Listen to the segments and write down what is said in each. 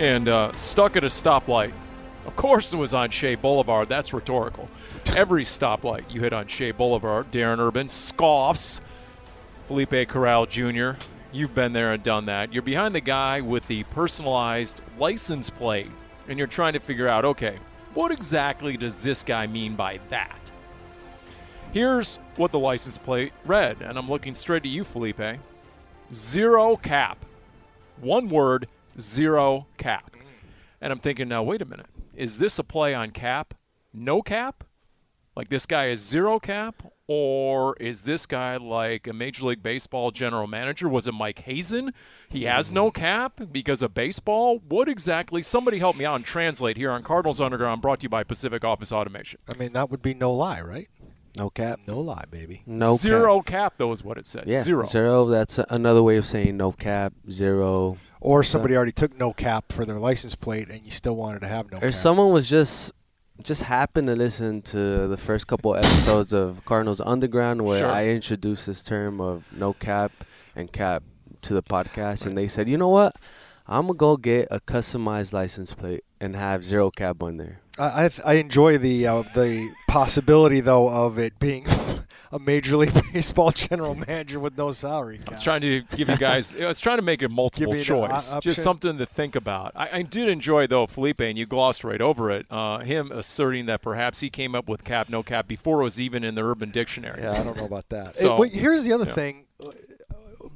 and uh, stuck at a stoplight. Of course, it was on Shea Boulevard. That's rhetorical. Every stoplight you hit on Shea Boulevard, Darren Urban scoffs. Felipe Corral Jr., you've been there and done that. You're behind the guy with the personalized license plate, and you're trying to figure out okay, what exactly does this guy mean by that? Here's what the license plate read, and I'm looking straight to you, Felipe. Zero cap. One word, zero cap. And I'm thinking, now, wait a minute. Is this a play on cap? No cap? Like this guy is zero cap? Or is this guy like a Major League Baseball general manager? Was it Mike Hazen? He has no mm-hmm. cap because of baseball? What exactly? Somebody help me out and translate here on Cardinals Underground, brought to you by Pacific Office Automation. I mean, that would be no lie, right? No cap. No lie, baby. No Zero cap. cap, though, is what it says. Yeah, Zero. Zero. That's another way of saying no cap. Zero. Or somebody already took no cap for their license plate, and you still wanted to have no Or cap. someone was just just happened to listen to the first couple episodes of Cardinals Underground where Sure. I introduced this term of no cap and cap to the podcast, and they said, you know what? I'm gonna go get a customized license plate and have zero cap on there. I, I I enjoy the uh, the possibility though of it being a major league baseball general manager with no salary. I was trying to give you guys. I was trying to make a multiple choice, just something to think about. I, I did enjoy though Felipe, and you glossed right over it. Uh, him asserting that perhaps he came up with cap, no cap before it was even in the Urban Dictionary. Yeah, I don't know about that. So- but here's the other yeah. thing.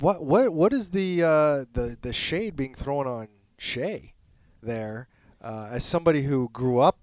What what what is the uh, the the shade being thrown on Shea there? Uh, as somebody who grew up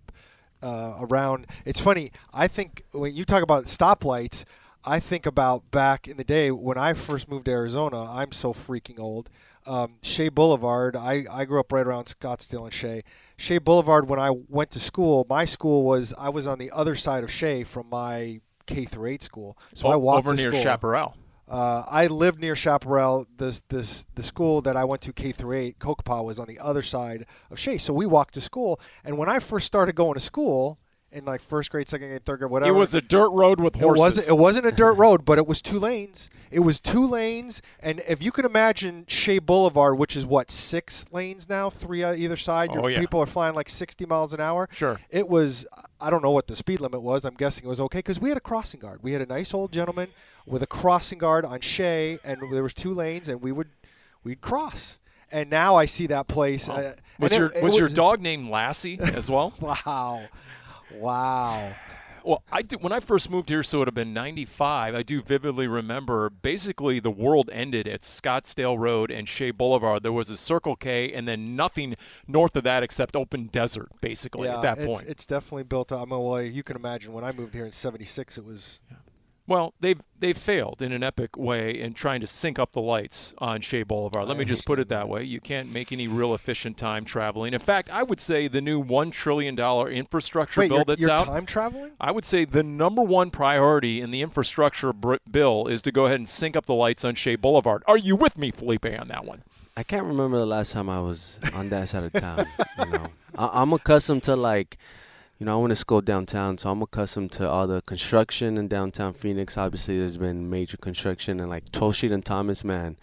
uh, around, it's funny. I think when you talk about stoplights, I think about back in the day when I first moved to Arizona. I'm so freaking old. Um, Shea Boulevard. I, I grew up right around Scottsdale and Shea. Shea Boulevard. When I went to school, my school was I was on the other side of Shea from my K through eight school. So I O- walked over to near school. Chaparral. Uh, I lived near Chaparral. This this the school that I went to K through eight, Cocopah, was on the other side of Shea. So we walked to school. And when I first started going to school in like first grade, second grade, third grade, whatever, It was a dirt road with it horses. wasn't. It wasn't a dirt road, but it was two lanes. It was two lanes, and if you can imagine Shea Boulevard, which is what six lanes now, three on either side. Oh, yeah. people are flying like 60 miles an hour. Sure. It was. I don't know what the speed limit was. I'm guessing it was okay because we had a crossing guard. We had a nice old gentleman with a crossing guard on Shea, and there was two lanes, and we would we'd cross. And now I see that place. uh, was your it- it was your dog named Lassie as well? Wow, wow. Well, I do, when I first moved here, so it would have been '95. I do vividly remember. Basically, the world ended at Scottsdale Road and Shea Boulevard. There was a Circle K, and then nothing north of that except open desert. Basically, yeah, at that it's, point. it's definitely built up. I mean, well, you can imagine when I moved here in '76, it was Well, they've they've failed in an epic way in trying to sync up the lights on Shea Boulevard. Let I me just put it that that. way. You can't make any real efficient time traveling. In fact, I would say the new one trillion dollar infrastructure Wait, bill you're, that's you're out. time traveling? I would say the number one priority in the infrastructure br- bill is to go ahead and sync up the lights on Shea Boulevard. Are you with me, Felipe, on that one? I can't remember the last time I was on that side of town. You know, I, I'm accustomed to like, you know, I went to school downtown, so I'm accustomed to all the construction in downtown Phoenix. Obviously, there's been major construction and like 12th Street and Thomas. Man,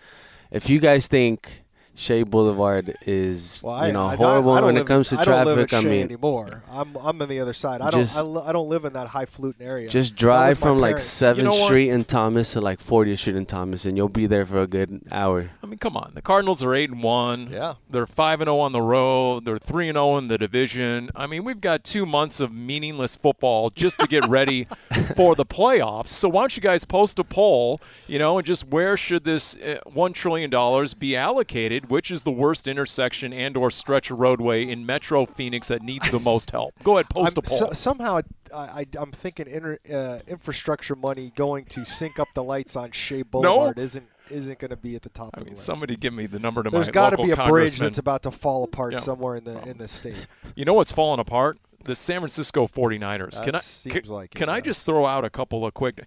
if you guys think Shea Boulevard is Well, I, you know I, horrible I, I when it comes to I don't live traffic. at I Shea mean, anymore. I'm I'm on the other side. I don't I, li- I don't live in that high fluting area. just drive from like. Seventh You know? Street in Thomas to like 40th Street in Thomas, and you'll be there for a good hour. I mean, come on. The Cardinals are eight and one. Yeah. They're five and zero on the road. They're three and zero in the division. I mean, we've got two months of meaningless football just to get ready for the playoffs. So why don't you guys post a poll, you know, and just where should this uh, one trillion dollars be allocated? Which is the worst intersection and/or stretch of roadway in Metro Phoenix that needs the most help? Go ahead, post I'm, a poll. so, somehow I, I, I'm thinking inter, uh, infrastructure money going to sync up the lights on Shea Boulevard isn't isn't going to be at the top I of mean, the list. somebody give me the number to There's my got to be a bridge that's about to fall apart Yeah. somewhere in the in the state. You know what's falling apart? The San Francisco 49ers. can I seems can, like it, can I just throw out a couple of quick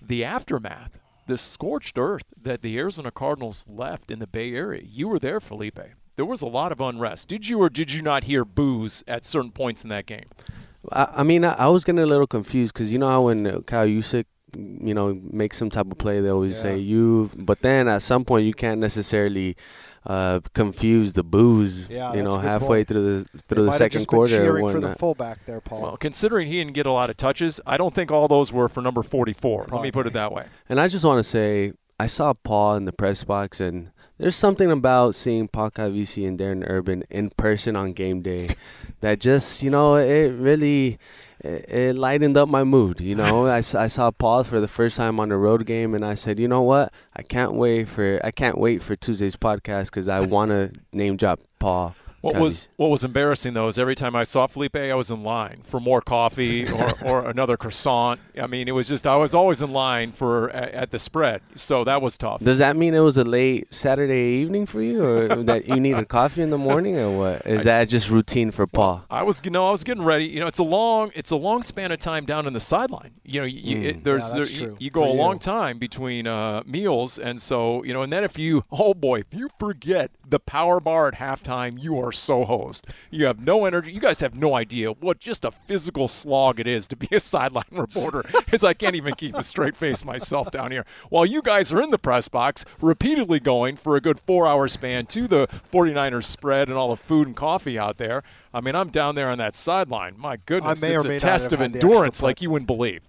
the aftermath, the scorched earth that the Arizona Cardinals left in the Bay Area. You were there, Felipe. There was a lot of unrest. Did you or did you not hear boos at certain points in that game? I, I mean, I, I was getting a little confused because you know how when uh, Kyle Juszczyk, you know, make some type of play, they always say you. But then at some point, you can't necessarily uh, confuse the boos. Yeah, you that's know, a good halfway point. through the They through the might have second just been quarter or cheering for the fullback there, Paul. Well, considering he didn't get a lot of touches, I don't think all those were for number 44. Let me put it that way. And I just want to say, I saw Paul in the press box, and there's something about seeing Paul Calvisi and Darren Urban in person on game day that just, you know, it really it, it lightened up my mood. You know, I saw Paul for the first time on a road game, and I said, you know what, I can't wait for I can't wait for Tuesday's podcast because I want to name drop Paul. What was what was embarrassing though is every time I saw Felipe, I was in line for more coffee or, or another croissant. I mean, it was just I was always in line for at, at the spread, so that was tough. Does that mean it was a late Saturday evening for you, or that you needed coffee in the morning, or what? Is that just routine for Paul? I was, you know, I was getting ready. You know, it's a long, it's a long span of time down in the sideline. You know, you, Mm. it, there's, Yeah, there, you, you go For a you. long time between uh, meals, and so you know, and then if you, oh boy, if you forget the power bar at halftime, you are so hosed. You have no energy. You guys have no idea what just a physical slog it is to be a sideline reporter, because I can't even keep a straight face myself down here. While you guys are in the press box, repeatedly going for a good four-hour span to the 49ers spread and all the food and coffee out there. I mean, I'm down there on that sideline. My goodness, it's a test of had the extra endurance like you wouldn't believe.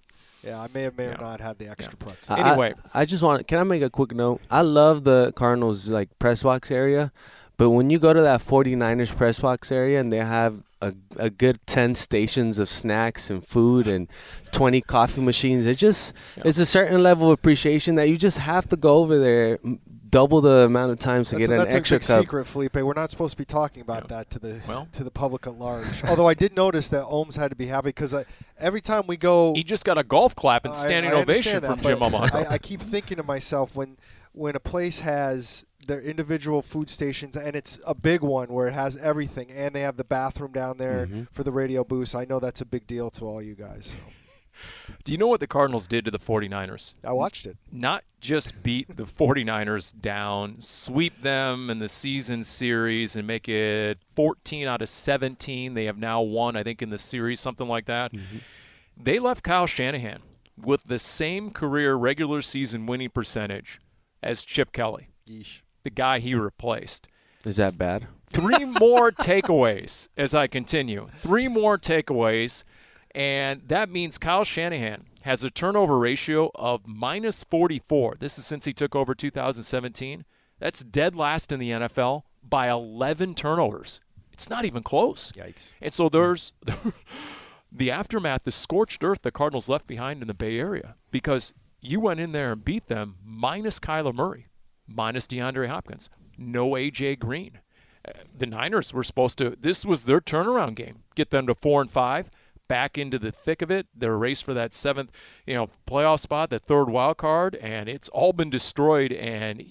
Yeah, I may have may have Yeah. not had the extra pretzel. Anyway. I, I just want. Can I make a quick note? I love the Cardinals like press box area, but when you go to that 49ers press box area and they have a, a good 10 stations of snacks and food and 20 coffee machines, it just it's a certain level of appreciation that you just have to go over there double the amount of times to That's, get a, an that's a extra big cup. secret, Felipe. We're not supposed to be talking about Yeah. that to the Well. to the public at large. Although I did notice that Ohms had to be happy because every time we go, He just got a golf clap and standing I ovation understand from Jim but Almonte. I, I keep thinking to myself when when a place has their individual food stations and it's a big one where it has everything and they have the bathroom down there Mhm. for the radio booth. I know that's a big deal to all you guys. So Do you know what the Cardinals did to the 49ers? I watched it. Not just beat the 49ers down, sweep them in the season series and make it 14 out of 17. They have now won, I think, in the series, something like that. They left Kyle Shanahan with the same career regular season winning percentage as Chip Kelly, Yeesh. The guy he replaced. Is that bad? Three more takeaways as I continue. Three more takeaways, and that means Kyle Shanahan has a turnover ratio of minus 44. This is since he took over 2017. That's dead last in the NFL by 11 turnovers. It's not even close. Yikes. And so there's the aftermath, the scorched earth the Cardinals left behind in the Bay Area because you went in there and beat them minus Kyler Murray, minus DeAndre Hopkins, no A.J. Green. Uh, The Niners were supposed to, this was their turnaround game, get them to four and five, back into the thick of it, their race for that seventh, you know, playoff spot, that third wild card, and it's all been destroyed. And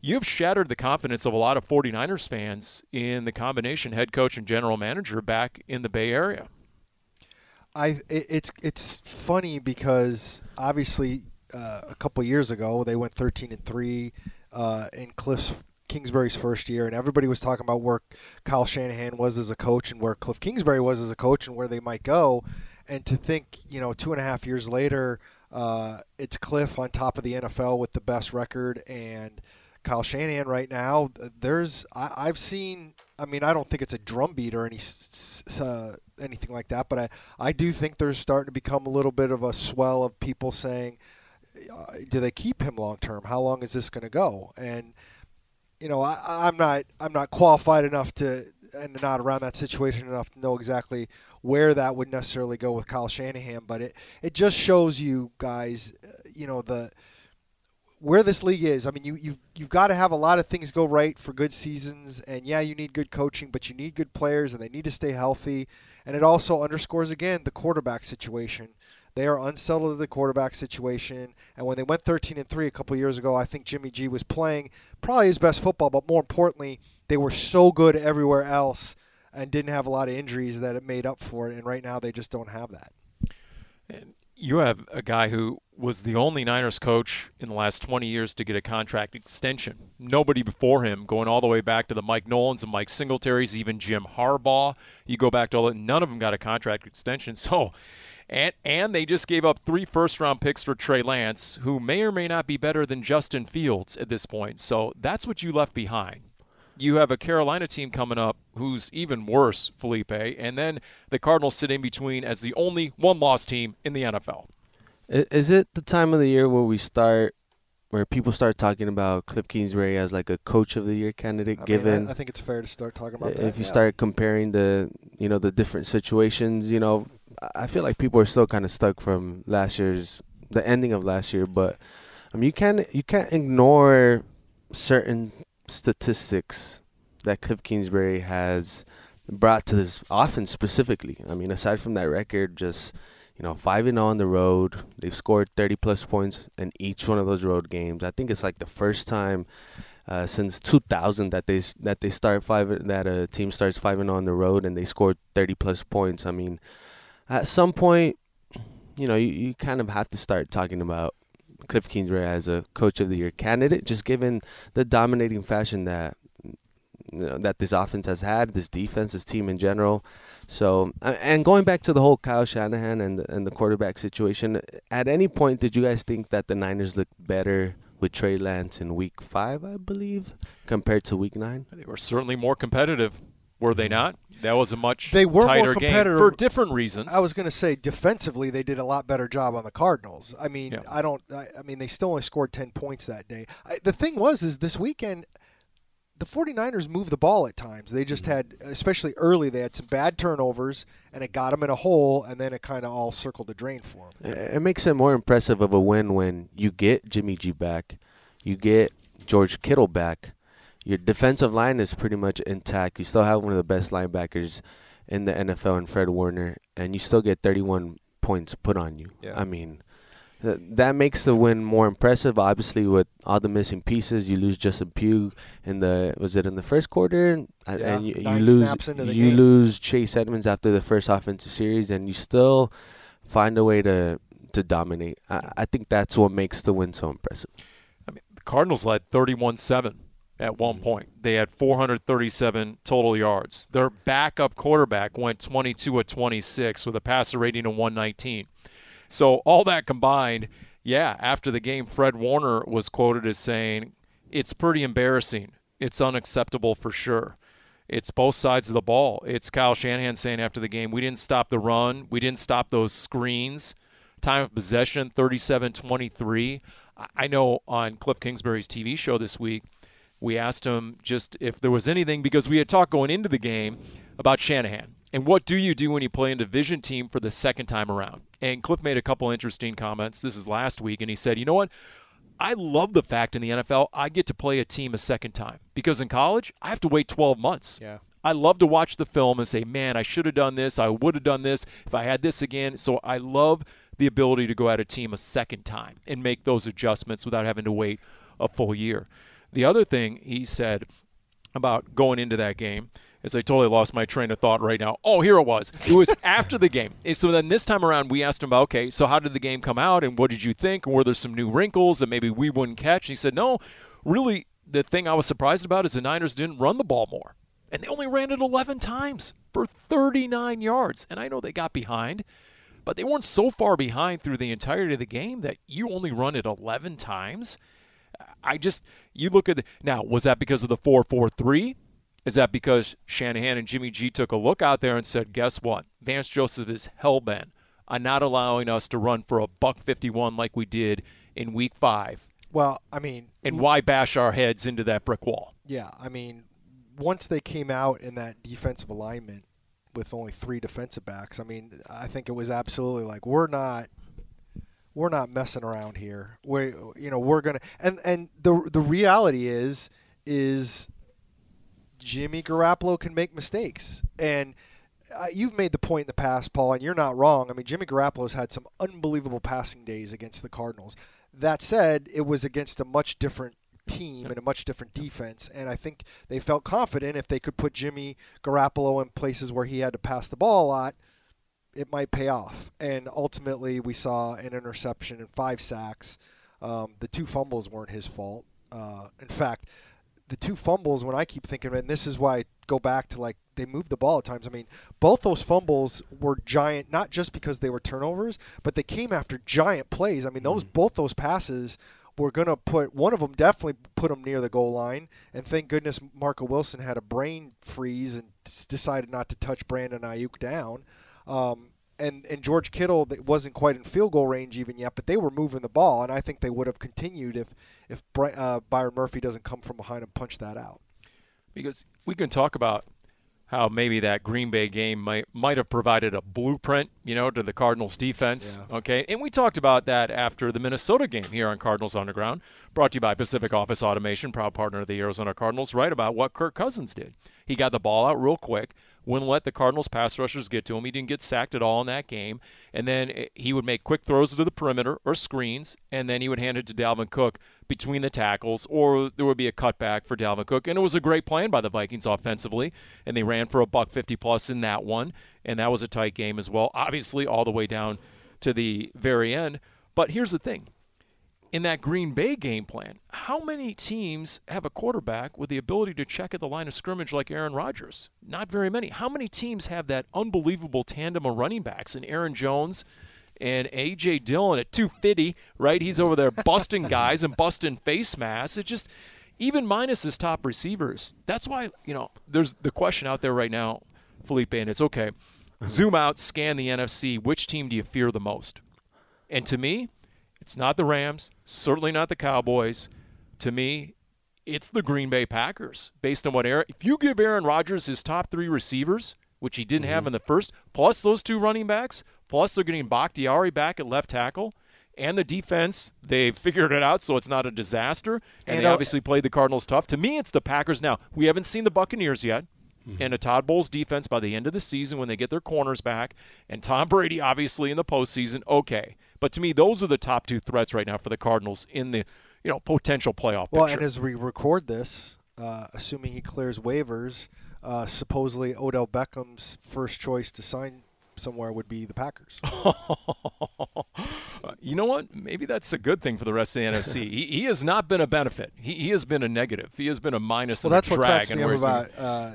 you've shattered the confidence of a lot of 49ers fans in the combination head coach and general manager back in the Bay Area. I it, it's it's funny because obviously uh, a couple years ago they went 13 and three uh, in Cliff's Kingsbury's first year, and everybody was talking about where Kyle Shanahan was as a coach and where Cliff Kingsbury was as a coach and where they might go. And to think, you know, two and a half years later, uh, it's Cliff on top of the NFL with the best record and Kyle Shanahan right now, there's I, I've seen. I mean, I don't think it's a drumbeat or any uh, anything like that, but I I do think there's starting to become a little bit of a swell of people saying, do they keep him long term? How long is this going to go? And you know, I, I'm not I'm not qualified enough to and not around that situation enough to know exactly where that would necessarily go with Kyle Shanahan, but it it just shows you guys, uh, you know the where this league is. I mean, you you've you've got to have a lot of things go right for good seasons, and yeah, you need good coaching, but you need good players, and they need to stay healthy. And it also underscores again the quarterback situation. They are unsettled at the quarterback situation, and when they went 13 and three a couple years ago, I think Jimmy G was playing probably his best football, but more importantly, they were so good everywhere else and didn't have a lot of injuries that it made up for it. And right now, they just don't have that. And you have a guy who was the only Niners coach in the last 20 years to get a contract extension. Nobody before him, going all the way back to the Mike Nolans and Mike Singletaries, even Jim Harbaugh. You go back to all that, none of them got a contract extension. So, and and they just gave up three first round picks for Trey Lance, who may or may not be better than Justin Fields at this point. So that's what you left behind you have a Carolina team coming up who's even worse, Felipe, and then the Cardinals sit in between as the only one-loss team in the NFL. Is it the time of the year where we start, where people start talking about Cliff Kingsbury as like a Coach of the Year candidate? I given, mean, I, I, think it's fair to start talking about that. If you yeah. start comparing the, you know, the different situations, you know, I feel like people are still kind of stuck from last year's, the ending of last year, but. I mean, you can't you can't ignore certain statistics that Cliff Kingsbury has brought to this offense specifically. I mean, aside from that record, just you know, five and on the road, they've scored 30 plus points in each one of those road games. I think it's like the first time uh, since 2000 that they that they start five that a team starts five and on the road and they scored 30 plus points. I mean, at some point, you know, you, you kind of have to start talking about Cliff Kingsbury as a coach of the year candidate, just given the dominating fashion that you know, that this offense has had, this defense, this team in general. So, and going back to the whole Kyle Shanahan and and the quarterback situation, at any point did you guys think that the Niners looked better with Trey Lance in Week Five, I believe, compared to Week Nine? They were certainly more competitive, were they not? That was a much they were tighter more competitive game for different reasons. I was going to say defensively they did a lot better job on the Cardinals. I mean, yeah. I don't. I, I, mean, they still only scored ten points that day. I, the thing was, is this weekend the 49ers moved the ball at times. They just mm-hmm. had, especially early, they had some bad turnovers, and it got them in a hole, and then it kind of all circled the drain for them. It makes it more impressive of a win when you get Jimmy G back, you get George Kittle back, your defensive line is pretty much intact. You still have one of the best linebackers in the NFL in Fred Warner, and you still get 31 points put on you. Yeah. I mean, that makes the win more impressive. Obviously, with all the missing pieces, you lose Justin Pugh in the was it in the first quarter, yeah, and you, you lose you game. lose Chase Edmonds after the first offensive series, and you still find a way to to dominate. I, I think that's what makes the win so impressive. I mean, the Cardinals led thirty-one-seven at one mm-hmm. point. They had 437 total yards. Their backup quarterback went 22 of 26 with a passer rating of 119. So all that combined, yeah, after the game, Fred Warner was quoted as saying, "It's pretty embarrassing. It's unacceptable for sure." It's both sides of the ball. It's Kyle Shanahan saying after the game, "We didn't stop the run. We didn't stop those screens." Time of possession 37-23. I know on Cliff Kingsbury's TV show this week, we asked him just if there was anything because we had talked going into the game about Shanahan and what do you do when you play a division team for the second time around? And Cliff made a couple interesting comments. This is last week, and he said, you know what? I love the fact in the NFL I get to play a team a second time because in college I have to wait 12 months. Yeah. I love to watch the film and say, man, I should have done this. I would have done this if I had this again. So I love the ability to go at a team a second time and make those adjustments without having to wait a full year. The other thing he said about going into that game is I totally lost my train of thought right now. Oh, here it was. It was after the game. And So then this time around, we asked him about, okay, so how did the game come out and what did you think? And were there some new wrinkles that maybe we wouldn't catch? And he said, no, really, the thing I was surprised about is the Niners didn't run the ball more. And they only ran it 11 times for 39 yards. And I know they got behind, but they weren't so far behind through the entirety of the game that you only run it 11 times. I just you look at the, now was that because of the four four three? Is that because Shanahan and Jimmy G took a look out there and said, guess what? Vance Joseph is hell bent on not allowing us to run for a buck 51 like we did in week five. Well, I mean, And why bash our heads into that brick wall? Yeah, I mean, once they came out in that defensive alignment with only three defensive backs, I mean, I think it was absolutely like we're not we're not messing around here. We you know, we're to and and the the reality is is Jimmy Garoppolo can make mistakes. And uh, you've made the point in the past, Paul, and you're not wrong. I mean, Jimmy Garoppolo's had some unbelievable passing days against the Cardinals. That said, it was against a much different team and a much different defense, and I think they felt confident if they could put Jimmy Garoppolo in places where he had to pass the ball a lot, it might pay off. And ultimately, we saw an interception and five sacks. Um, the two fumbles weren't his fault. Uh, in fact, the two fumbles, when I keep thinking of it, and this is why I go back to like they moved the ball at times. I mean, both those fumbles were giant, not just because they were turnovers, but they came after giant plays. I mean, those both those passes were going to put one of them definitely put them near the goal line, and thank goodness Marco Wilson had a brain freeze and decided not to touch Brandon Aiyuk down. Um, and and George Kittle that wasn't quite in field goal range even yet, but they were moving the ball, and I think they would have continued if if uh, Byron Murphy doesn't come from behind and punch that out. because we can talk about how maybe that Green Bay game might might have provided a blueprint, you know, to the Cardinals defense. Yeah. Okay, and we talked about that after the Minnesota game here on Cardinals Underground, brought to you by Pacific Office Automation, proud partner of the Arizona Cardinals. Right about what Kirk Cousins did. He got the ball out real quick, wouldn't let the Cardinals pass rushers get to him. He didn't get sacked at all in that game, and then he would make quick throws to the perimeter or screens, and then he would hand it to Dalvin Cook between the tackles, or there would be a cutback for Dalvin Cook. And it was a great plan by the Vikings offensively, and they ran for a buck 50 plus in that one, and that was a tight game as well, obviously, all the way down to the very end. But here's the thing in that Green Bay game plan, how many teams have a quarterback with the ability to check at the line of scrimmage like Aaron Rodgers? Not very many. How many teams have that unbelievable tandem of running backs and Aaron Jones and AJ Dillon at 250, right? He's over there busting guys and busting face masks. It just even minus his top receivers. That's why, you know, there's the question out there right now, Felipe, and it's okay. Uh-huh. Zoom out, scan the NFC. Which team do you fear the most? And to me, it's not the Rams, certainly not the Cowboys. To me, it's the Green Bay Packers. Based on what Aaron, if you give Aaron Rodgers his top three receivers, which he didn't have in the first, plus those two running backs, plus they're getting Bakhtiari back at left tackle, and the defense, they figured it out, so it's not a disaster. And, And, they uh, obviously played the Cardinals tough. To me, it's the Packers now. We haven't seen the Buccaneers yet. And a Todd Bowles defense by the end of the season when they get their corners back, and Tom Brady obviously in the postseason. Okay, but to me, those are the top two threats right now for the Cardinals in the you know potential playoff Well, picture. and as we record this, uh, assuming he clears waivers, uh, supposedly Odell Beckham's first choice to sign somewhere would be the Packers. you know what? Maybe that's a good thing for the rest of the NFC. He, he has not been a benefit. He, he has been a negative. He has been a minus well, that's what cracks me up where he's been- about uh,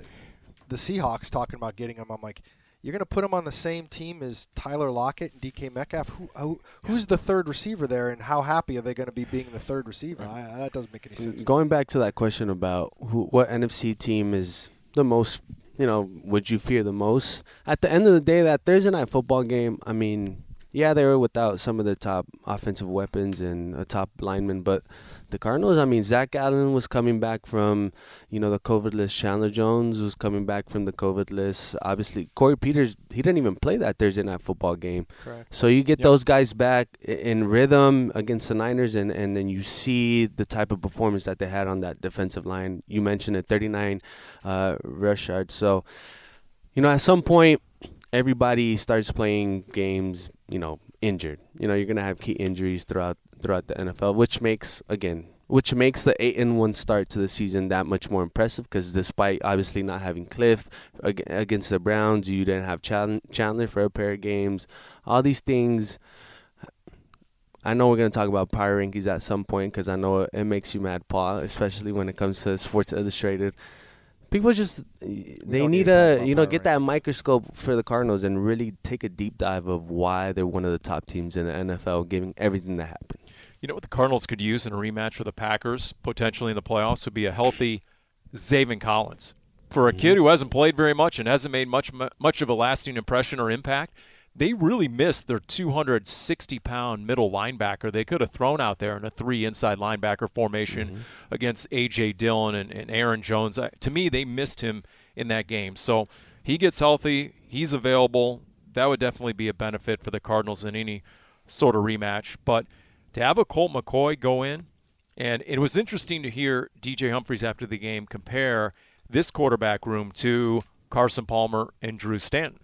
the Seahawks talking about getting him. I'm like, you're going to put him on the same team as Tyler Lockett and DK Metcalf. Who, who who's the third receiver there, and how happy are they going to be being the third receiver? I, that doesn't make any sense. Going back to that question about who, what NFC team is the most, you know, would you fear the most? At the end of the day, that Thursday night football game, I mean, yeah, they were without some of the top offensive weapons and a top lineman, but the Cardinals, I mean, Zach Allen was coming back from, you know, the COVID list. Chandler Jones was coming back from the COVID list. Obviously, Corey Peters, he didn't even play that Thursday night football game. Correct. So you get Yep. those guys back in rhythm against the Niners, and, and then you see the type of performance that they had on that defensive line. You mentioned it, 39 uh, rush yards. So, you know, at some point, everybody starts playing games, you know, injured. You know, you're gonna have key injuries throughout throughout the NFL, which makes again, which makes the eight and one start to the season that much more impressive. Because despite obviously not having Cliff ag- against the Browns, you didn't have Chan- Chandler for a pair of games. All these things. I know we're gonna talk about power rankings at some point because I know it, makes you mad, Paul, especially when it comes to Sports Illustrated. People just they need need to talk you know get that microscope for the Cardinals and really take a deep dive of why they're one of the top teams in the NFL, giving everything that happened. You know what the Cardinals could use in a rematch with the Packers, potentially in the playoffs, would be a healthy Zaven Collins. For a kid who hasn't played very much and hasn't made much much of a lasting impression or impact, they really missed their 260 pound middle linebacker. They could have thrown out there in a three inside linebacker formation Mm-hmm. against A.J. Dillon and, and Aaron Jones. I, to me, they missed him in that game. So he gets healthy, he's available. That would definitely be a benefit for the Cardinals in any sort of rematch. But to have a Colt McCoy go in, and it was interesting to hear DJ Humphries after the game compare this quarterback room to Carson Palmer and Drew Stanton.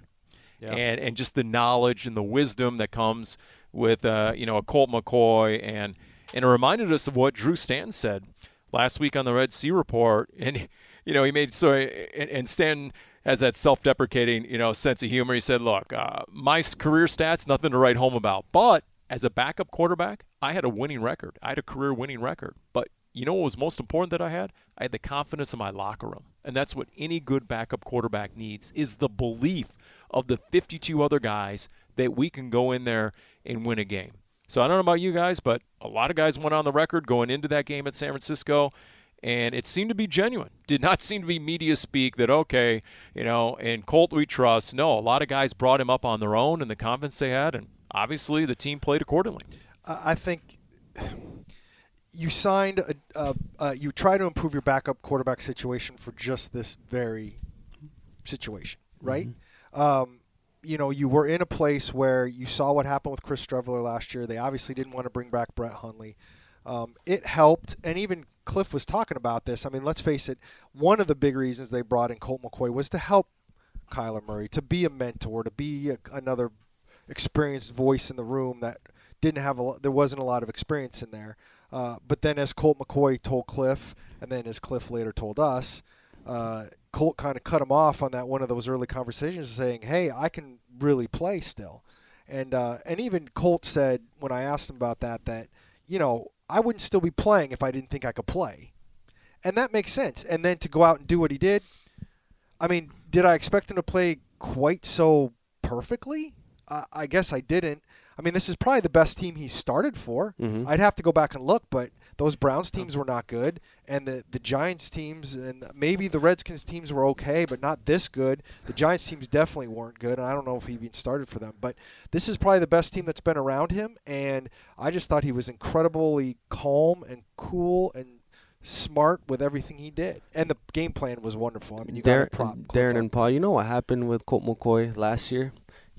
Yeah. and and just the knowledge and the wisdom that comes with uh, you know a Colt McCoy. And and it reminded us of what Drew Stanton said last week on the Red Sea Report. And you know he made so and, and Stanton has that self-deprecating you know sense of humor. He said look uh, my career stats nothing to write home about. But as a backup quarterback I had a winning record I had a career winning record but you know what was most important that I had? I had the confidence in my locker room. And that's what any good backup quarterback needs is the belief of the 52 other guys that we can go in there and win a game. So I don't know about you guys, but a lot of guys went on the record going into that game at San Francisco and it seemed to be genuine. Did not seem to be media speak that okay, you know, and Colt we trust. No, a lot of guys brought him up on their own and the confidence they had and obviously the team played accordingly. I I think you signed a, uh, uh, you try to improve your backup quarterback situation for just this very situation, right? Um, you know, you were in a place where you saw what happened with Chris Streveler last year. They obviously didn't want to bring back Brett Hundley. Um, it helped, and even Cliff was talking about this. I mean, let's face it, one of the big reasons they brought in Colt McCoy was to help Kyler Murray, to be a mentor, to be a, another experienced voice in the room that didn't have a there wasn't a lot of experience in there. Uh, but then, as Colt McCoy told Cliff, and then as Cliff later told us, uh, Colt kind of cut him off on that one of those early conversations, saying, "Hey, I can really play still." And uh, and even Colt said when I asked him about that that you know I wouldn't still be playing if I didn't think I could play, and that makes sense. And then to go out and do what he did, I mean, did I expect him to play quite so perfectly? I guess I didn't. I mean, this is probably the best team he started for. Mhm. I'd have to go back and look, but those Browns teams were not good, and the the Giants teams and maybe the Redskins teams were okay, but not this good. The Giants teams definitely weren't good, and I don't know if he even started for them. But this is probably the best team that's been around him, and I just thought he was incredibly calm and cool and smart with everything he did, and the game plan was wonderful. I mean, you got Dar- to prop Darren and Paul, you know what happened with Colt McCoy last year?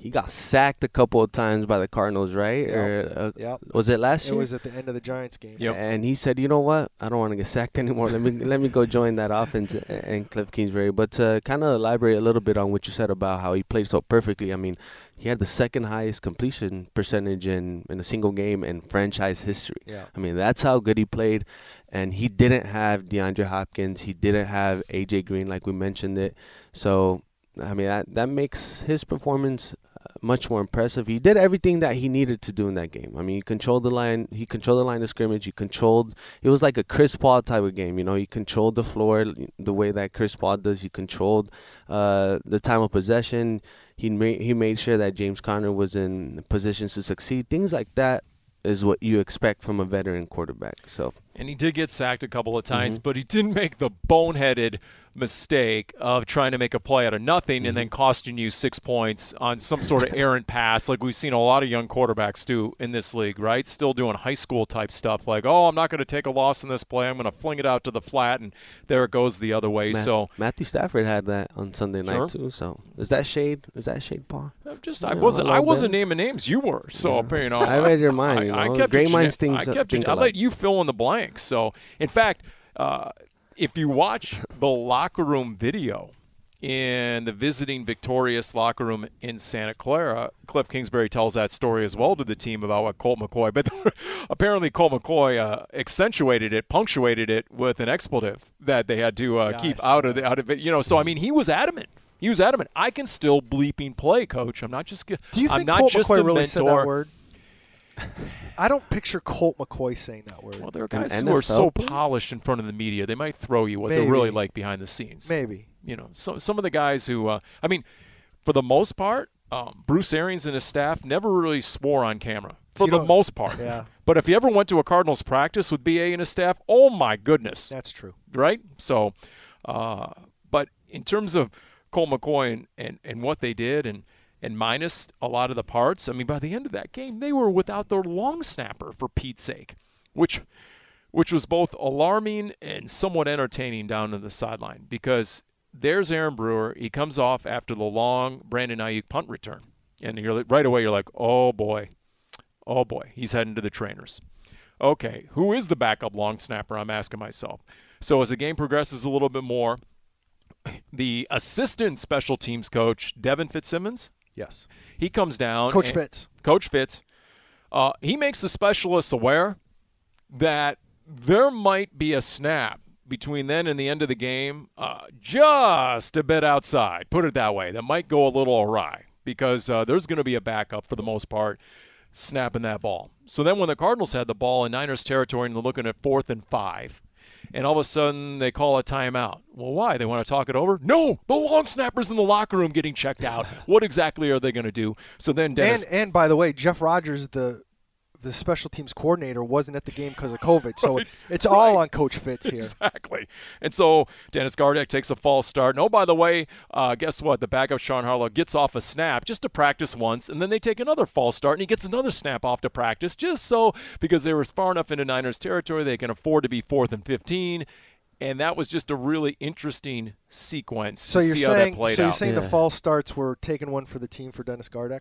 He got sacked a couple of times by the Cardinals, right? Yep. Or, uh, Yep. Was it last year? It was at the end of the Giants game. Yep. And he said, "You know what? I don't want to get sacked anymore. Let me let me go join that offense and Cliff Kingsbury." But to kind of elaborate a little bit on what you said about how he played so perfectly, I mean, he had the second highest completion percentage in in a single game in franchise history. Yeah. I mean, that's how good he played, and he didn't have DeAndre Hopkins. He didn't have AJ Green, like we mentioned it. So, I mean, that that makes his performance much more impressive. He did everything that he needed to do in that game. I mean, he controlled the line. He controlled the line of scrimmage. He controlled. It was like a Chris Paul type of game. You know, he controlled the floor the way that Chris Paul does. He controlled uh, the time of possession. He made he made sure that James Conner was in positions to succeed. Things like that is what you expect from a veteran quarterback. So And he did get sacked a couple of times, Mm-hmm. but he didn't make the boneheaded mistake of trying to make a play out of nothing and then Mm-hmm. costing you six points on some sort of errant pass, like we've seen a lot of young quarterbacks do in this league, right? Still doing high school type stuff, like, oh, I'm not going to take a loss in this play. I'm going to fling it out to the flat, and there it goes the other way. So Matthew Stafford had that on Sunday Sure. night too. So is that shade? Is that shade, Paul? I'm just, You I know, wasn't, I wasn't bit. naming names. You were, so Yeah. you know, I read your mind. I, you I kept Great minds think, I kept think I let you fill in the blanks. So, in fact, uh, if you watch the locker room video in the visiting Victorious locker room in Santa Clara, Cliff Kingsbury tells that story as well to the team about what Colt McCoy. But apparently, Colt McCoy uh, accentuated it, punctuated it with an expletive that they had to uh, Yeah, keep out of the out of it. You know, so I mean, he was adamant. He was adamant. I can still bleeping play, coach. I'm not just. Do you I'm think not Colt just McCoy a really mentor. said that word? I don't picture Colt McCoy saying that word. Well, there are An guys who are so player? polished in front of the media, they might throw you what they're really like behind the scenes. Maybe. You know, so some of the guys who, uh, I mean, for the most part, um, Bruce Arians and his staff never really swore on camera. For you the most part, Yeah. But if you ever went to a Cardinals practice with BA and his staff, oh my goodness, That's true. right? So, uh, but in terms of Colt McCoy and, and, and what they did and and minus a lot of the parts, I mean, by the end of that game, they were without their long snapper for Pete's sake, which which was both alarming and somewhat entertaining down on the sideline because there's Aaron Brewer. He comes off after the long Brandon Aiyuk punt return, and you're right away you're like, oh boy, oh boy, he's heading to the trainers. Okay, who is the backup long snapper? I'm asking myself. So as the game progresses a little bit more, the assistant special teams coach Devin Fitzsimmons, Yes. he comes down. Coach Fitz. Coach Fitz, uh, he makes the specialists aware that there might be a snap between then and the end of the game, uh, just a bit outside. Put it that way. That might go a little awry because uh, there's going to be a backup for the most part snapping that ball. So then when the Cardinals had the ball in Niners territory and they're looking at fourth and five, and all of a sudden they call a timeout. Well, why? They want to talk it over? No, the long snapper's in the locker room getting checked out. what exactly are they going to do? So then Dennis. And and by the way, Jeff Rogers, the the special teams coordinator, wasn't at the game because of COVID. So Right, it's all right. on Coach Fitz here. Exactly. And so Dennis Gardeck takes a false start. And oh, by the way, uh, guess what? The backup Sean Harlow gets off a snap just to practice once, and then they take another false start, and he gets another snap off to practice just so because they were far enough into Niners territory they can afford to be fourth and 15. And that was just a really interesting sequence So to you're see how that saying played so you're out. saying the false starts were taking one for the team for Dennis Gardeck?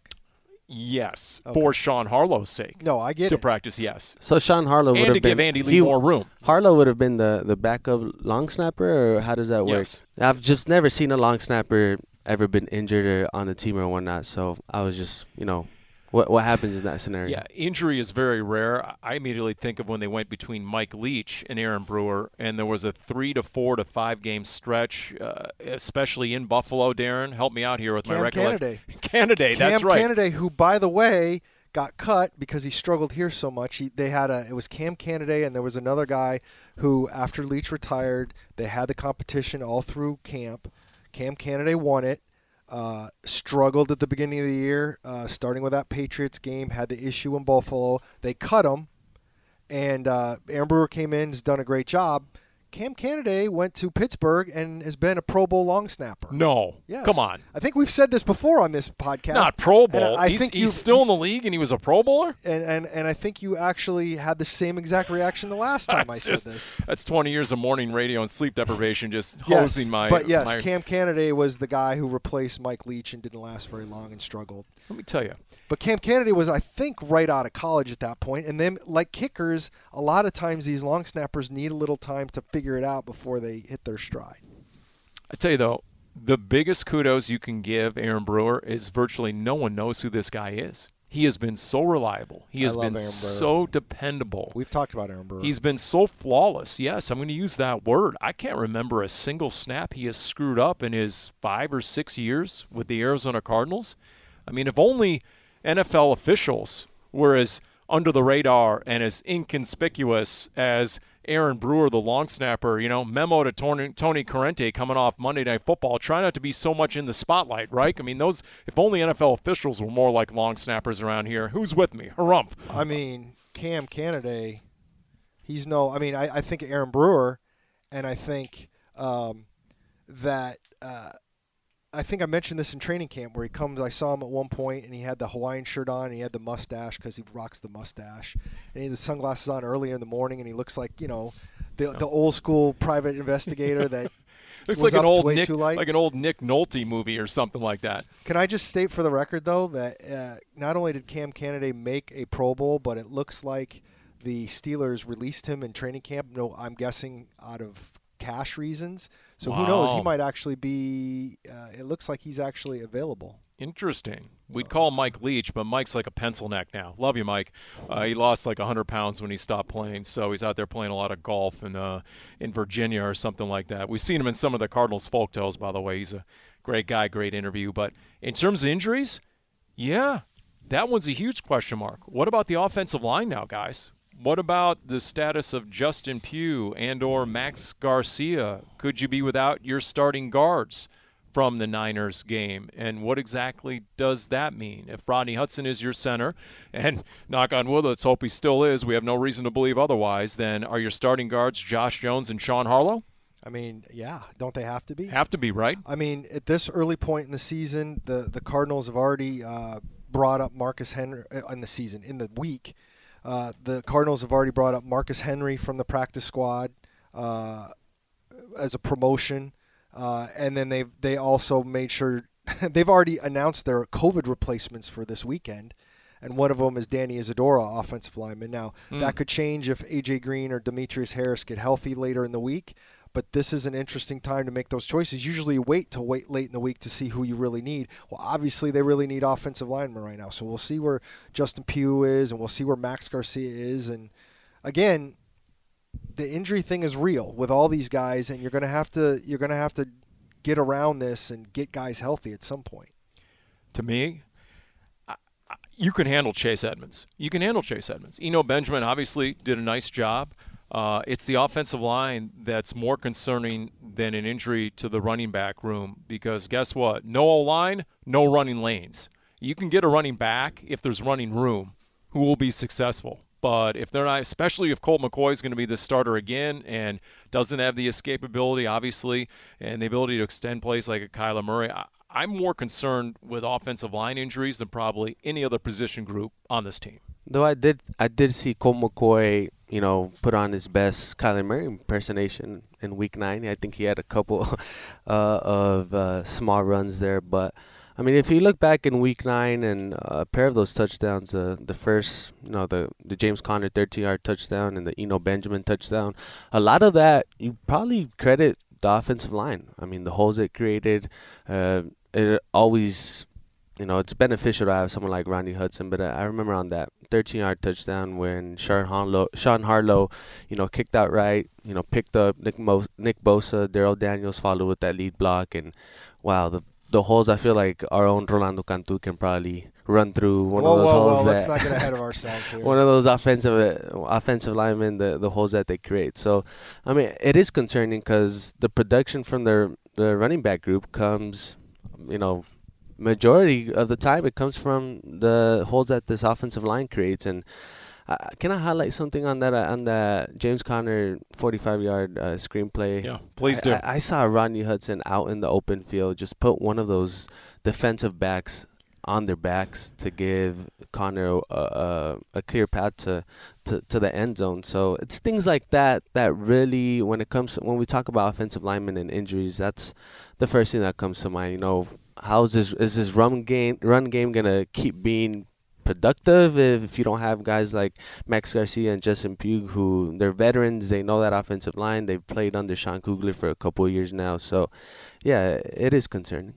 Yes, Okay. for Sean Harlow's sake. No, I get to it. practice, yes. So Sean Harlow would And have to been give Andy Lee he- more room. Harlow would have been the, the backup long snapper, or how does that work? Yes. I've just never seen a long snapper ever been injured or on the team or whatnot. So I was just, you know, what what happens in that scenario? Yeah, injury is very rare. I immediately think of when they went between Mike Leach and Aaron Brewer, and there was a three to four to five game stretch, uh, especially in Buffalo. Darren, help me out here with my Cam recollection. Canaday. Candidate, Cam that's right. Canaday, who by the way got cut because he struggled here so much. He, they had a it was Cam Canaday and there was another guy who after Leach retired, they had the competition all through camp. Cam Canaday won it. Uh, struggled at the beginning of the year, uh, starting with that Patriots game. Had the issue in Buffalo. They cut him, and uh, came in. Has done a great job. Cam Canaday went to Pittsburgh and has been a Pro Bowl long snapper. No, Yes. come on, I think we've said this before on this podcast. not Pro Bowl. I he's think he's still in the league, and he was a Pro Bowler. and, and and I think you actually had the same exact reaction the last time I said Just- this. That's 20 years of morning radio and sleep deprivation, just Yes, hosing my. but yes, my- Cam Canaday was the guy who replaced Mike Leach and didn't last very long and struggled. Let me tell you, But Cam Canaday was, I think, right out of college at that point. And then, like kickers, a lot of times these long snappers need a little time to figure it out before they hit their stride. I tell you though, the biggest kudos you can give Aaron Brewer is virtually no one knows who this guy is. He has been so reliable. He has been so dependable. We've talked about Aaron Brewer. He's been so flawless. Yes, I'm going to use that word. I can't remember a single snap he has screwed up in his five or six years with the Arizona Cardinals. I mean, if only NFL officials were as under the radar and as inconspicuous as Aaron Brewer, the long snapper, you know, memo to Tony, Tony Corrente coming off Monday Night Football. Try not to be so much in the spotlight, right? I mean, those, if only NFL officials were more like long snappers around here. Who's with me? Harumph. I mean, Cam Canaday, he's no. I mean, I, I think Aaron Brewer, and I think um, that uh, I think I mentioned this in training camp where he comes. I saw him at one point, and he had the Hawaiian shirt on, and he had the mustache because he rocks the mustache, and he had the sunglasses on earlier in the morning, and he looks like you know. The, the old school private investigator that Looks like an old way Nick, like an old Nick Nolte movie or something like that. Can I just state for the record, though, that uh, not only did Cam Canaday make a Pro Bowl, but it looks like the Steelers released him in training camp. No, I'm guessing out of cash reasons. So who knows? He might actually be. Uh, it looks like he's actually available. Interesting. We'd call Mike Leach, but Mike's like a pencil neck now. Love you, Mike. Uh, he lost like 100 pounds when he stopped playing, so he's out there playing a lot of golf in uh, in Virginia or something like that. We've seen him in some of the Cardinals folk tales, by the way. He's a great guy, great interview. But in terms of injuries, yeah, that one's a huge question mark. What about the offensive line now, guys? What about the status of Justin Pugh and or Max Garcia? Could you be without your starting guards? from the Niners game. And what exactly does that mean? If Rodney Hudson is your center, and knock on wood, let's hope he still is, we have no reason to believe otherwise, then are your starting guards Josh Jones and Sean Harlow? I mean, yeah, don't they have to be? Have to be, right? I mean, at this early point in the season, the the Cardinals have already uh, brought up Marcus Henry uh, in the season in the week. Uh, the Cardinals have already brought up Marcus Henry from the practice squad uh, as a promotion, uh, and then they they also made sure they've already announced their COVID replacements for this weekend. And one of them is Danny Isidora, offensive lineman. Now, Mm. that could change if A.J. Green or Demetrius Harris get healthy later in the week but this is an interesting time to make those choices. Usually you wait till wait late in the week to see who you really need. Well, obviously they really need offensive linemen right now. So we'll see where Justin Pugh is and we'll see where Max Garcia is and again, the injury thing is real with all these guys and you're going to have to you're going to have to get around this and get guys healthy at some point. to me, you can handle Chase Edmonds. You can handle Chase Edmonds. Eno Benjamin obviously did a nice job. Uh, it's the offensive line that's more concerning than an injury to the running back room because guess what? No O line, no running lanes. You can get a running back if there's running room who will be successful. But if they're not, especially if Colt McCoy is going to be the starter again and doesn't have the escapability, obviously, and the ability to extend plays like a Kyler Murray, I, I'm more concerned with offensive line injuries than probably any other position group on this team. Though I did, I did see Colt McCoy, you know, put on his best Kyler Murray impersonation in Week Nine. I think he had a couple uh, of uh, small runs there, but I mean, if you look back in Week Nine and uh, a pair of those touchdowns, uh, the first, you know, the the James Conner 13-yard touchdown and the Eno Benjamin touchdown, a lot of that you probably credit the offensive line. I mean, the holes it created, uh, it always you know, it's beneficial to have someone like Rodney Hudson. But I, I remember on that 13-yard touchdown when Sean Harlow, Sean Harlow, you know, kicked out right, you know, picked up Nick Mo- Nick Bosa, Daryl Daniels followed with that lead block, and wow, the the holes. I feel like our own Rolando Cantu can probably run through one whoa, of those whoa, holes whoa, let's not get ahead of ourselves here. one of those offensive uh, offensive linemen, the the holes that they create. So, I mean, it is concerning because the production from their the running back group comes, you know, majority of the time it comes from the holes that this offensive line creates. And uh, can I highlight something on that uh, on that James Conner 45 yard uh, screenplay? Yeah, please I- do. I, I saw Rodney Hudson out in the open field just put one of those defensive backs on their backs to give Conner a, a, a clear path to, to, to the end zone. So it's things like that that really, when it comes when we talk about offensive linemen and injuries, that's the first thing that comes to mind. You know, how is this is this run game run game gonna keep being productive if, if you don't have guys like Max Garcia and Justin Pugh who they're veterans, they know that offensive line, they've played under Sean Kugler for a couple years now. So yeah, it is concerning.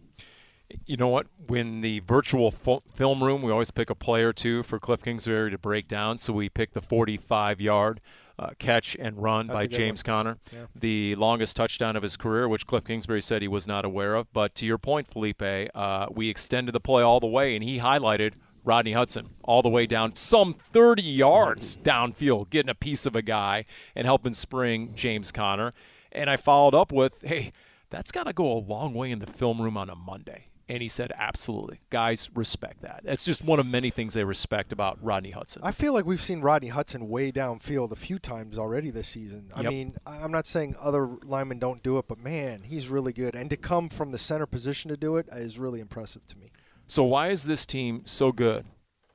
You know what? When the virtual film room, we always pick a play or two for Cliff Kingsbury to break down. So we picked the 45 yard uh, catch and run That's by James Conner, Yeah. the longest touchdown of his career, which Cliff Kingsbury said he was not aware of. But to your point, Felipe, uh, we extended the play all the way, and he highlighted Rodney Hudson all the way down some 30 yards downfield, getting a piece of a guy and helping spring James Conner. And I followed up with, hey, that's got to go a long way in the film room on a Monday. And he said, absolutely. Guys respect that. That's just one of many things they respect about Rodney Hudson. I feel like we've seen Rodney Hudson way downfield a few times already this season. I mean, I'm not saying other linemen don't do it, but man, he's really good. And to come from the center position to do it is really impressive to me. So why is this team so good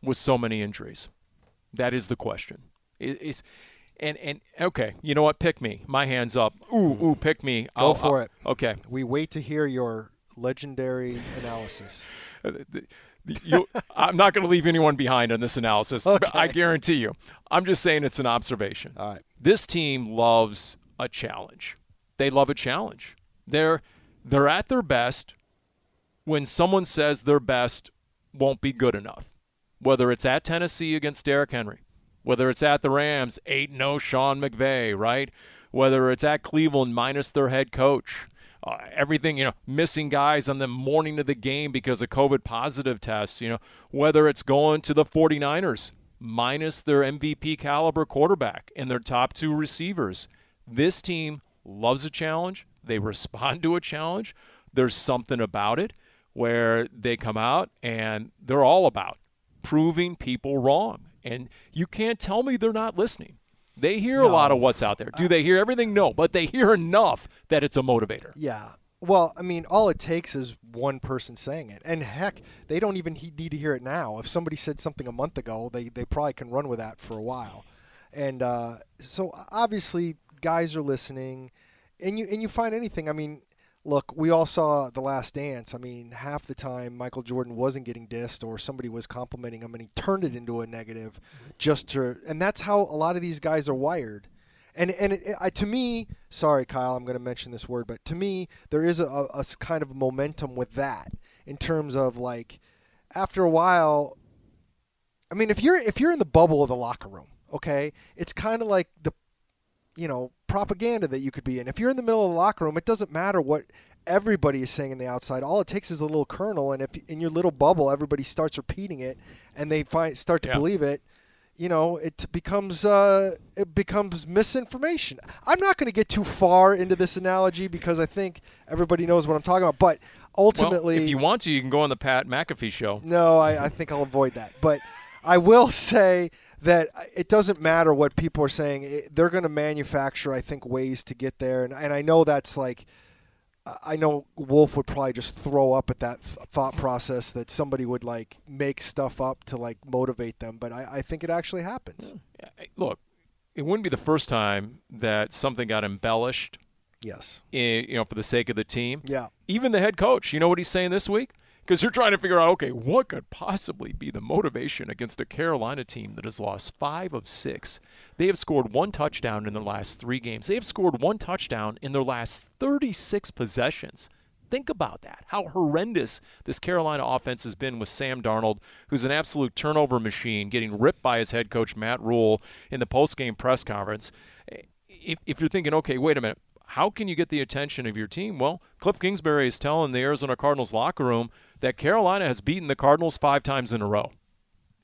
with so many injuries? That is the question. It's and and okay, you know what? Pick me. My hands up. Ooh, ooh, pick me. Go I'll- for I'll- it. Okay. We wait to hear your legendary analysis. Uh, the- the- you- I'm not going to leave anyone behind on this analysis. but I guarantee you. I'm just saying it's an observation. All right. This team loves a challenge. They love a challenge. They're they're at their best when someone says their best won't be good enough. Whether it's at Tennessee against Derrick Henry, whether it's at the Rams 8-0 Sean McVay, right? Whether it's at Cleveland minus their head coach. Uh, everything, you know, missing guys on the morning of the game because of COVID positive tests, you know, whether it's going to the 49ers minus their MVP caliber quarterback and their top two receivers. This team loves a challenge. They respond to a challenge. there's something about it where they come out and they're all about proving people wrong. And you can't tell me they're not listening. They hear a lot of what's out there. Do they hear everything? No, but they hear enough that it's a motivator. Yeah. Well, I mean, all it takes is one person saying it. And heck, they don't even need to hear it now. If somebody said something a month ago, they, they probably can run with that for a while. And uh, so obviously, guys are listening. And you, and you find anything. I mean, look, we all saw The Last Dance. I mean, half the time Michael Jordan wasn't getting dissed or somebody was complimenting him and he turned it into a negative mm-hmm. just to. And that's how a lot of these guys are wired. And and it, I, to me, sorry, Kyle, I'm going to mention this word, but to me, there is a, a kind of momentum with that in terms of like, after a while, I mean, if you're if you're in the bubble of the locker room, okay, it's kind of like the, you know, propaganda that you could be in. If you're in the middle of the locker room, it doesn't matter what everybody is saying in the outside. All it takes is a little kernel, and if in your little bubble, everybody starts repeating it, and they find start to Yeah. believe it you know, it becomes uh, it becomes misinformation. I'm not going to get too far into this analogy because I think everybody knows what I'm talking about. But ultimately, well, if you want to, you can go on the Pat McAfee show. no, I, I think I'll avoid that. But I will say that it doesn't matter what people are saying. They're going to manufacture, I think, ways to get there. And, and I know that's like, I know Wolf would probably just throw up at that th- thought process that somebody would like make stuff up to like motivate them. But I, I think it actually happens. Hmm. Look, it wouldn't be the first time that something got embellished, Yes. i you know, for the sake of the team. Yeah. Even the head coach, you know what he's saying this week? Because you're trying to figure out, okay, what could possibly be the motivation against a Carolina team that has lost five of six? They have scored one touchdown in their last three games. They have scored one touchdown in their last 36 possessions. Think about that. How horrendous this Carolina offense has been with Sam Darnold, who's an absolute turnover machine, getting ripped by his head coach, Matt Rhule, in the postgame press conference. If, if you're thinking, okay, wait a minute, how can you get the attention of your team? Well, Cliff Kingsbury is telling the Arizona Cardinals locker room that Carolina has beaten the Cardinals five times in a row.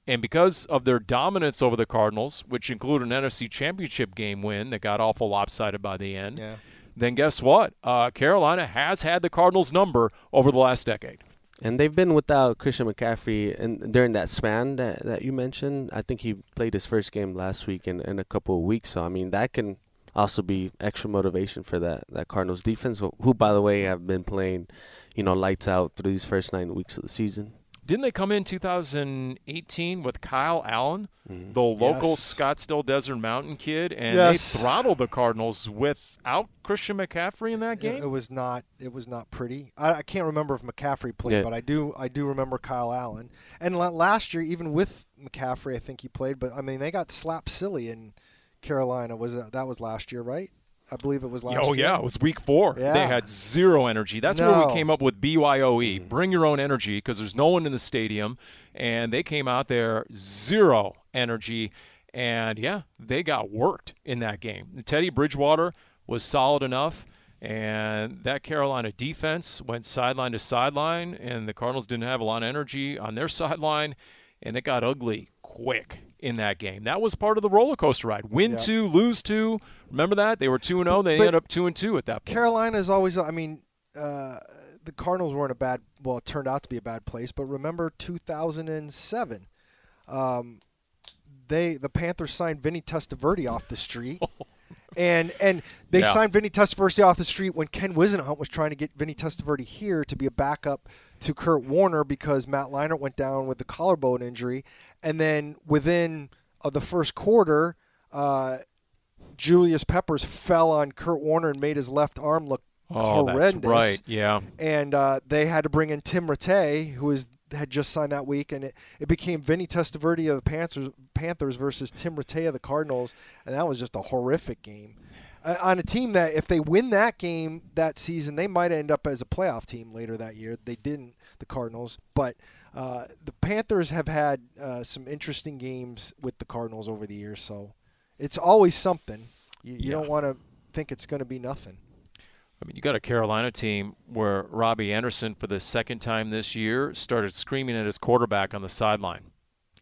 And because of their dominance over the Cardinals, which included an NFC Championship game win that got awful lopsided by the end, Yeah. then guess what? Uh, Carolina has had the Cardinals' number over the last decade. And they've been without Christian McCaffrey and during that span that, that you mentioned. I think he played his first game last week in, in a couple of weeks. So I mean that can also be extra motivation for that, that Cardinals defense, who, who by the way have been playing, you know, lights out through these first nine weeks of the season. Didn't they come in 2018 with Kyle Allen, mm-hmm. the local Yes. Scottsdale Desert Mountain kid, and Yes. they throttled the Cardinals without Christian McCaffrey in that game? it was not. It was not pretty. I, I can't remember if McCaffrey played, Yeah. but I do. I do remember Kyle Allen. And la- last year, even with McCaffrey, I think he played. But I mean, they got slapped silly in Carolina. Was it, that was last year, right? I believe it was last Oh year. yeah, it was week four. They had zero energy. That's where we came up with BYOE. Mm-hmm. Bring your own energy because there's no one in the stadium, and they came out there zero energy, and yeah, they got worked in that game. Teddy Bridgewater was solid enough, and that Carolina defense went sideline to sideline, and the Cardinals didn't have a lot of energy on their sideline, and it got ugly quick in that game. That was part of the roller coaster ride. Win Yeah. two, lose two. Remember that they were two and zero. They But- ended up two and two at that point. Carolina is always. I mean, uh, the Cardinals weren't a bad. Well, it turned out to be a bad place. But remember, 2007. Um, they the Panthers signed Vinny Testaverde off the street. And and they Yeah. signed Vinny Testaverde off the street when Ken Whisenhunt was trying to get Vinny Testaverde here to be a backup to Kurt Warner because Matt Leinart went down with the collarbone injury, and then within uh, the first quarter, uh, Julius Peppers fell on Kurt Warner and made his left arm look Oh, horrendous. that's right. Yeah. And uh, they had to bring in Tim Rattay, who was had just signed that week, and it, it became Vinny Testaverde of the Panthers, Panthers versus Tim Rattay of the Cardinals, and that was just a horrific game. Uh, on a team that, if they win that game that season, they might end up as a playoff team later that year. They didn't, the Cardinals, but uh, the Panthers have had uh, some interesting games with the Cardinals over the years, so it's always something. You, you Yeah. don't want to think it's going to be nothing. I mean, you got a Carolina team where Robbie Anderson, for the second time this year, started screaming at his quarterback on the sideline.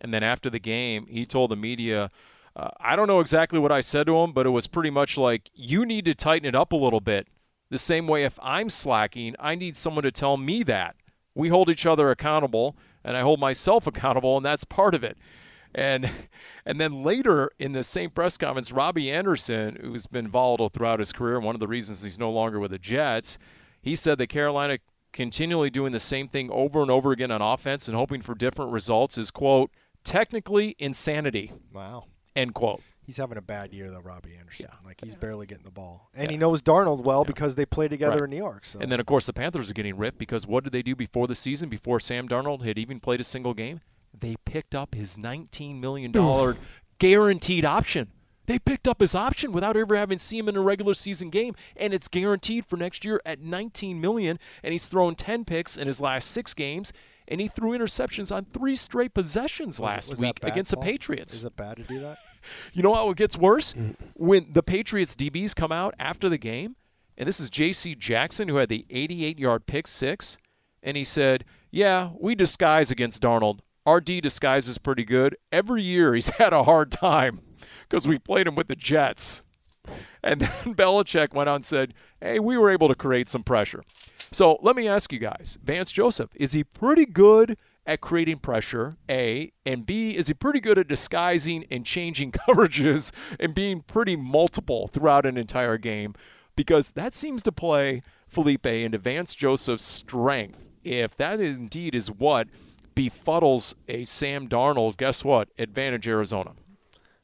And then after the game, he told the media, uh, I don't know exactly what I said to him, but it was pretty much like, you need to tighten it up a little bit. The same way, if I'm slacking, I need someone to tell me that. We hold each other accountable, and I hold myself accountable, and that's part of it. And and then later in the same press conference, Robbie Anderson, who's been volatile throughout his career, one of the reasons he's no longer with the Jets, he said that Carolina continually doing the same thing over and over again on offense and hoping for different results is quote technically insanity. Wow. End quote. He's having a bad year though, Robbie Anderson. Yeah. Like he's barely getting the ball, and Yeah. he knows Darnold well because they play together Right. in New York. So And then, of course, the Panthers are getting ripped because what did they do before the season, before Sam Darnold had even played a single game? They picked up his $19 million guaranteed option. They picked up his option without ever having seen him in a regular season game, and it's guaranteed for next year at 19 million. And he's thrown 10 picks in his last six games, and he threw interceptions on three straight possessions Was it- last was week bad, against the Patriots. Is it bad to do that? You know how it gets worse? Mm. When the Patriots DBs come out after the game, and this is J.C. Jackson who had the 88 yard pick six, and he said, Yeah, we disguise against Darnold. Our D disguises pretty good. Every year he's had a hard time because we played him with the Jets. And then Belichick went on and said, Hey, we were able to create some pressure. So let me ask you guys Vance Joseph, is he pretty good at creating pressure? A. And B, is he pretty good at disguising and changing coverages and being pretty multiple throughout an entire game? Because that seems to play Felipe into Vance Joseph's strength. If that is indeed is what befuddles a Sam Darnold, guess what? Advantage Arizona.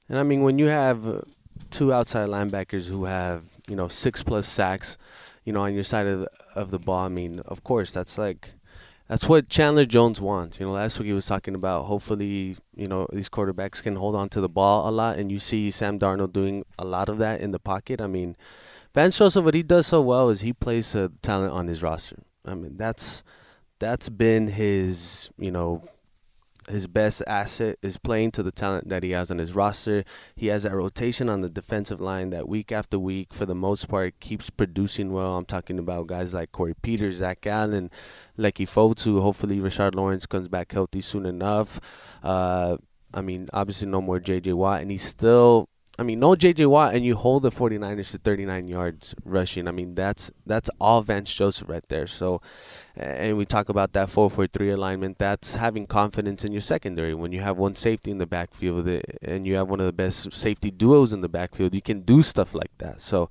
And I mean, when you have uh, two outside linebackers who have you know six plus sacks, you know, on your side of the, of the ball, I mean, of course, that's like that's what Chandler Jones wants. You know, last week he was talking about hopefully you know these quarterbacks can hold on to the ball a lot, and you see Sam Darnold doing a lot of that in the pocket. I mean, Vance Joseph, what he does so well is he plays uh, talent on his roster. I mean, that's that's been his you know his best asset is playing to the talent that he has on his roster. He has that rotation on the defensive line that week after week, for the most part, keeps producing well. I'm talking about guys like Corey Peters, Zach Allen, Leki Fotu. Hopefully, Rashard Lawrence comes back healthy soon enough. Uh, I mean, obviously, no more J.J. Watt, and he's still. I mean, no J.J. Watt, and you hold the 49ers to 39 yards rushing. I mean, that's that's all Vance Joseph right there. So, and we talk about that 4-4-3 alignment. That's having confidence in your secondary. When you have one safety in the backfield eh, and you have one of the best safety duos in the backfield, you can do stuff like that. So,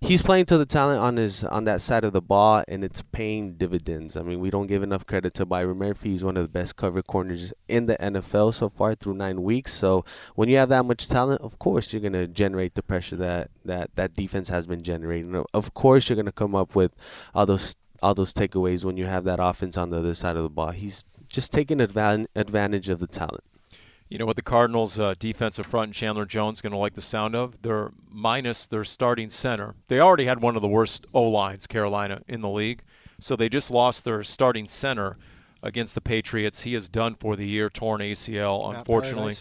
he's playing to the talent on his on that side of the ball, and it's paying dividends. I mean, we don't give enough credit to Byron Murphy. He's one of the best cover corners in the NFL so far through nine weeks. So when you have that much talent, of course you're gonna generate the pressure that that that defense has been generating. Of course you're gonna come up with all those all those takeaways when you have that offense on the other side of the ball. He's just taking advan- advantage of the talent. You know what the Cardinals' uh, defensive front and Chandler Jones going to like the sound of? They're minus their starting center. They already had one of the worst O lines, Carolina, in the league. So they just lost their starting center against the Patriots. He is done for the year, torn ACL, unfortunately.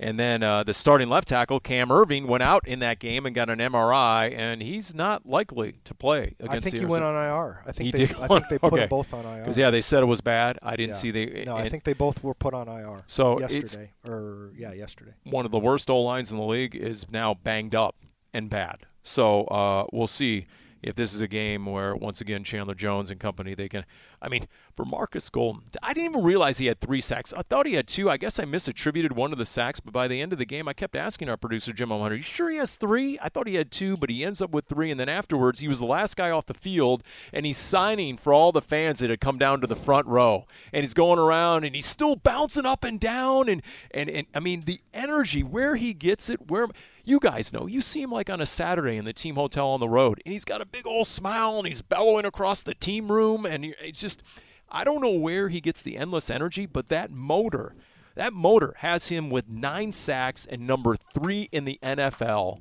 And then uh, the starting left tackle, Cam Erving, went out in that game and got an MRI, and he's not likely to play against I think he went on IR. I think He they, did I think they put okay. them both on IR. Because, yeah, they said it was bad. I didn't Yeah. see the. No, I think they both were put on IR. So yesterday, or yeah, yesterday. one of the worst O lines in the league is now banged up and bad. So uh, we'll see if this is a game where once again Chandler Jones and company they can. I mean, for Marcus Golden, I didn't even realize he had three sacks. I thought he had two. I guess I misattributed one of the sacks, but by the end of the game, I kept asking our producer Jim O'Hunter, are "You sure he has three? I thought he had two, but he ends up with 3 And then afterwards, he was the last guy off the field, and he's signing for all the fans that had come down to the front row, and he's going around, and he's still bouncing up and down, and and and I mean the energy where he gets it, where you guys know, you see him like on a Saturday in the team hotel on the road, and he's got a big old smile, and he's bellowing across the team room, and it's just, I don't know where he gets the endless energy, but that motor, that motor has him with nine sacks and number three in the NFL,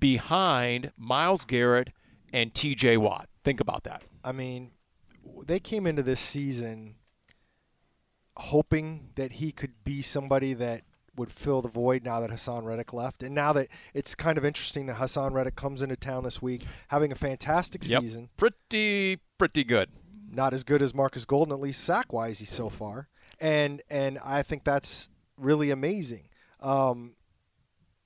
behind Myles Garrett and T.J. Watt. Think about that. I mean, they came into this season hoping that he could be somebody that would fill the void now that Haason Reddick left. And now that it's kind of interesting that Haason Reddick comes into town this week having a fantastic Yep. season. Pretty, pretty good. Not as good as Marcus Golden, at least sack wise, he's so far. And and I think that's really amazing. Um,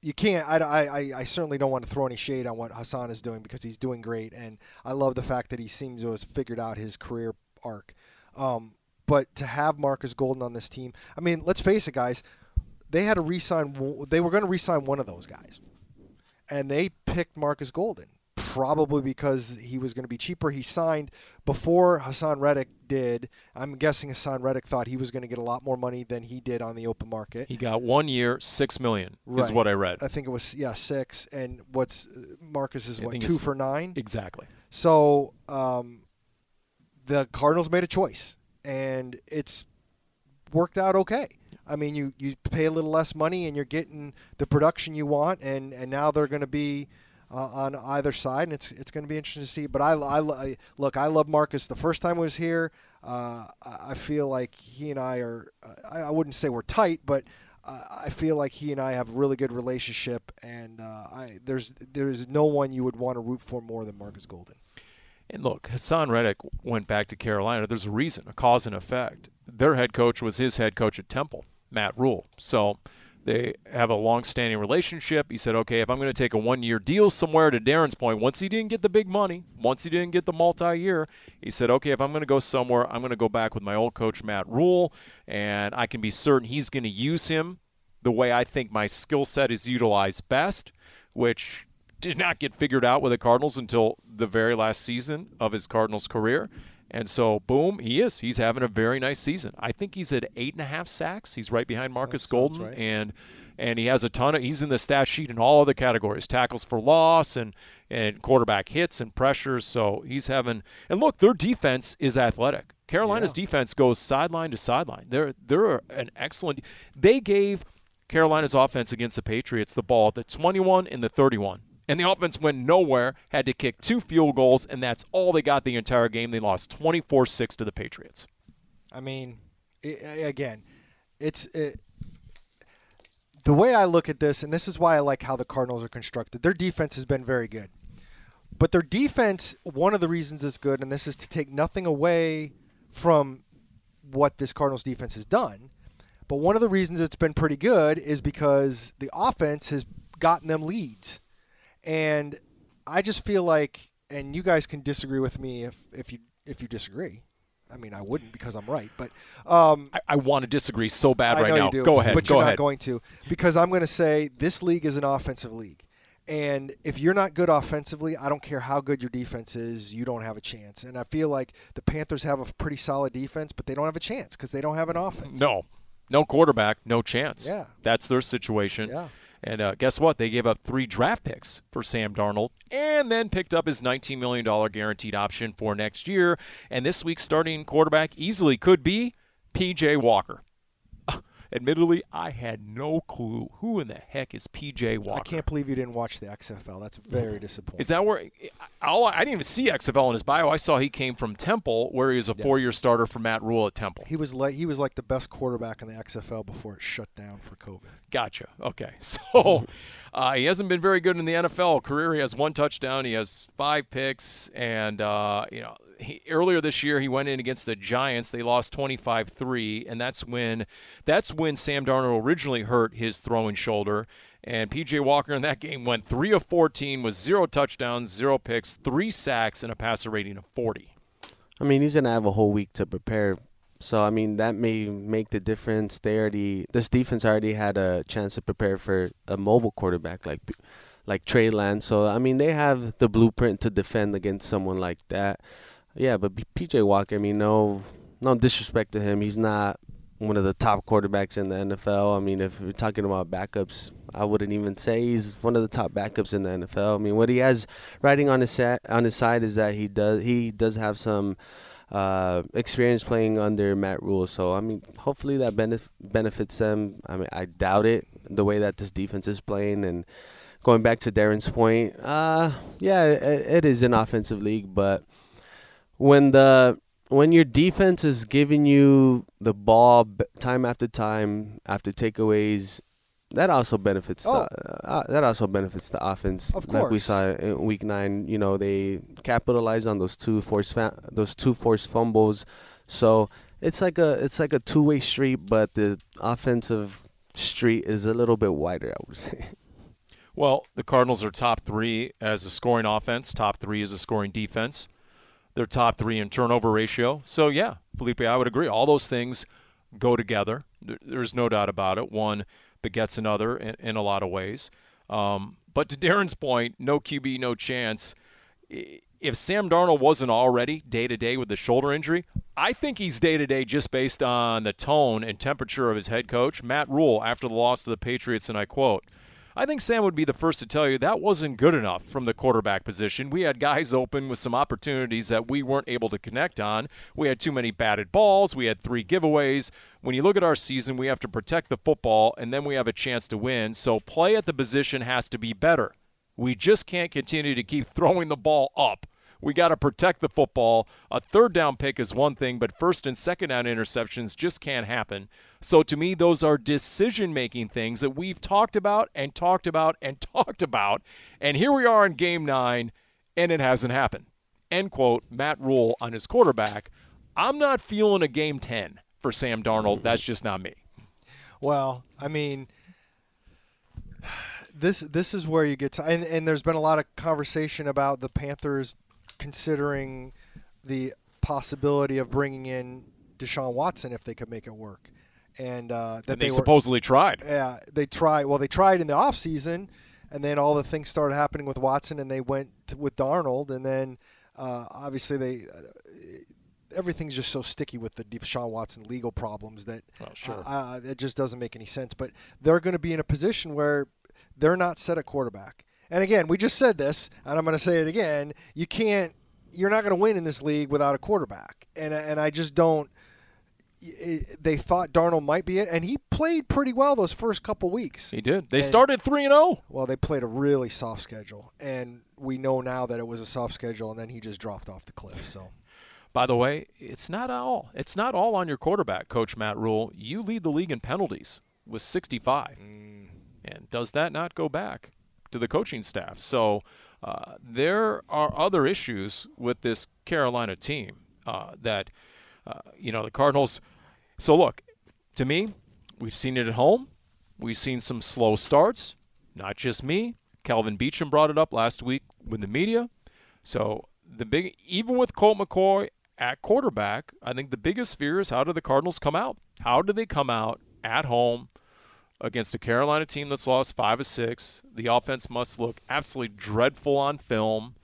you can't. I, I, I certainly don't want to throw any shade on what Haason is doing because he's doing great, and I love the fact that he seems to have figured out his career arc. Um, but to have Marcus Golden on this team, I mean, let's face it, guys. They had to resign. They were going to resign one of those guys, and they picked Marcus Golden probably because he was going to be cheaper. He signed before Haason Reddick did. I'm guessing Haason Reddick thought he was going to get a lot more money than he did on the open market. He got one year, six million right. is what I read. I think it was yeah six, and what's Marcus is what two for nine exactly. So um, the Cardinals made a choice, and it's worked out okay. I mean, you, you pay a little less money and you're getting the production you want, and, and now they're going to be uh, on either side, and it's it's going to be interesting to see. But I, I, look, I love Marcus. The first time I was here, uh, I feel like he and I are. I, wouldn't say we're tight, but I feel like he and I have a really good relationship, and uh, I there's there's no one you would want to root for more than Marcus Golden. And look, Haason Reddick went back to Carolina. There's a reason, a cause and effect. Their head coach was his head coach at Temple, Matt Rhule. So they have a long-standing relationship. He said, "Okay, if I'm going to take a one-year deal somewhere," to Darren's point, once he didn't get the big money, once he didn't get the multi-year, he said, "Okay, if I'm going to go somewhere, I'm going to go back with my old coach Matt Rhule, and I can be certain he's going to use him the way I think my skill set is utilized best, which did not get figured out with the Cardinals until the very last season of his Cardinals career." And so, boom, he is. He's having a very nice season. I think he's at eight and a half sacks. He's right behind Marcus Golden, right. and and he has a ton of. He's in the stat sheet in all other categories: tackles for loss and and quarterback hits and pressures. So he's having. And look, their defense is athletic. Carolina's yeah. defense goes sideline to sideline. They're they're an excellent. They gave Carolina's offense against the Patriots the ball at the 21 and the 31 and the offense went nowhere, had to kick two field goals, and that's all they got the entire game. They lost 24 6 to the Patriots. I mean, it, again, it's. It, the way I look at this, and this is why I like how the Cardinals are constructed, their defense has been very good. But their defense, one of the reasons it's good, and this is to take nothing away from what this Cardinals defense has done, but one of the reasons it's been pretty good is because the offense has gotten them leads. And I just feel like, and you guys can disagree with me if, if you if you disagree. I mean, I wouldn't because I'm right, but um, I, I, want to disagree so bad right now. Do, Go ahead. But Go you're ahead. not going to because I'm going to say this league is an offensive league. And if you're not good offensively, I don't care how good your defense is, you don't have a chance. And I feel like the Panthers have a pretty solid defense, but they don't have a chance because they don't have an offense. No, no quarterback, no chance. Yeah. That's their situation. Yeah. And uh, guess what? They gave up three draft picks for Sam Darnold and then picked up his $19 million guaranteed option for next year. And this week's starting quarterback easily could be PJ Walker. Admittedly, I had no clue who in the heck is PJ Walker. I can't believe you didn't watch the XFL. That's very disappointing. Is that where? I didn't even see XFL in his bio. I saw he came from Temple, where he was a yeah. four-year starter for Matt Rhule at Temple. He was like he was like the best quarterback in the XFL before it shut down for COVID. Gotcha. Okay, so uh, he hasn't been very good in the NFL career. He has one touchdown. He has five picks, and uh, you know he, earlier this year he went in against the Giants. They lost 25-3, and that's when that's when Sam Darnold originally hurt his throwing shoulder. And PJ Walker in that game went 3 of 14 with zero touchdowns, zero picks, three sacks, and a passer rating of 40. I mean, he's gonna have a whole week to prepare. So I mean, that may make the difference. They already this defense already had a chance to prepare for a mobile quarterback like like Trey Lance. So I mean, they have the blueprint to defend against someone like that. Yeah, but PJ Walker, I mean, no, no disrespect to him. He's not one of the top quarterbacks in the NFL. I mean, if we're talking about backups, I wouldn't even say he's one of the top backups in the NFL. I mean, what he has riding on his set, on his side is that he does he does have some uh, experience playing under Matt Rhule. So I mean, hopefully that benef- benefits them. I mean, I doubt it the way that this defense is playing and. Going back to Darren's point, uh, yeah, it, it is an offensive league, but when the when your defense is giving you the ball time after time after takeaways, that also benefits oh. the uh, that also benefits the offense. Of course, like we saw in week nine. You know they capitalized on those two forced fa- those two forced fumbles. So it's like a it's like a two way street, but the offensive street is a little bit wider. I would say. Well, the Cardinals are top three as a scoring offense, top three as a scoring defense. They're top three in turnover ratio. So, yeah, Felipe, I would agree. All those things go together. There's no doubt about it. One begets another in, in a lot of ways. Um, but to Darren's point, no QB, no chance. If Sam Darnold wasn't already day to day with the shoulder injury, I think he's day to day just based on the tone and temperature of his head coach, Matt Rhule, after the loss to the Patriots. And I quote, I think Sam would be the first to tell you that wasn't good enough from the quarterback position. We had guys open with some opportunities that we weren't able to connect on. We had too many batted balls. We had three giveaways. When you look at our season, we have to protect the football and then we have a chance to win. So play at the position has to be better. We just can't continue to keep throwing the ball up. We got to protect the football. A third down pick is one thing, but first and second down interceptions just can't happen. So to me, those are decision making things that we've talked about and talked about and talked about. And here we are in game nine, and it hasn't happened. End quote. Matt Rhule on his quarterback. I'm not feeling a game 10 for Sam Darnold. Hmm. That's just not me. Well, I mean, this this is where you get to, and, and there's been a lot of conversation about the Panthers considering the possibility of bringing in Deshaun Watson if they could make it work. And uh, that and they, they were, supposedly tried. Yeah, they tried. Well, they tried in the off season, and then all the things started happening with Watson, and they went to, with Darnold, and then uh, obviously they. Uh, everything's just so sticky with the Deshaun Watson legal problems that oh, sure. uh, it just doesn't make any sense. But they're going to be in a position where they're not set at quarterback. And again, we just said this, and I'm going to say it again. You can't. You're not going to win in this league without a quarterback, and and I just don't. They thought Darnold might be it, and he played pretty well those first couple weeks. He did. They And- started three and oh. zero. Well, they played a really soft schedule, and we know now that it was a soft schedule, and then he just dropped off the cliff. So By the way, it's not all. It's not all on your quarterback, Coach Matt Rhule. You lead the league in penalties with 65, and does that not go back to the coaching staff? So uh, there are other issues with this Carolina team uh, that uh, you know the Cardinals. So look, to me, we've seen it at home. We've seen some slow starts. Not just me. Kelvin Beachum brought it up last week with the media. So the big, even with Colt McCoy at quarterback, I think the biggest fear is how do the Cardinals come out? How do they come out at home against a Carolina team that's lost five or six? The offense must look absolutely dreadful on film.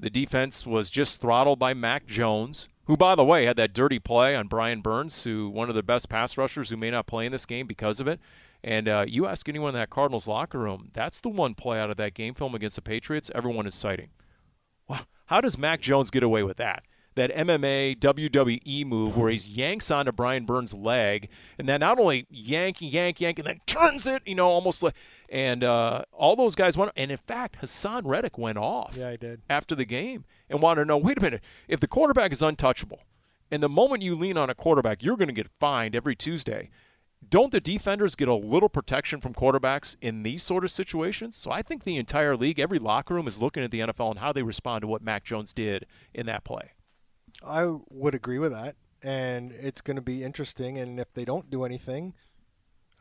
The defense was just throttled by Mac Jones, who, by the way, had that dirty play on Brian Burns, who one of the best pass rushers who may not play in this game because of it. And uh, you ask anyone in that Cardinals locker room, that's the one play out of that game film against the Patriots everyone is citing. Wow, how does Mac Jones get away with that? That MMA WWE move where he yanks onto Brian Burns' leg, and then not only yank, yank, yank, and then turns it, you know, almost like, and uh, all those guys went. And in fact, Haason Reddick went off yeah, I did. after the game and wanted to know wait a minute, if the quarterback is untouchable, and the moment you lean on a quarterback, you're going to get fined every Tuesday. Don't the defenders get a little protection from quarterbacks in these sort of situations? So I think the entire league, every locker room is looking at the NFL and how they respond to what Mac Jones did in that play. I would agree with that, and it's going to be interesting. And if they don't do anything,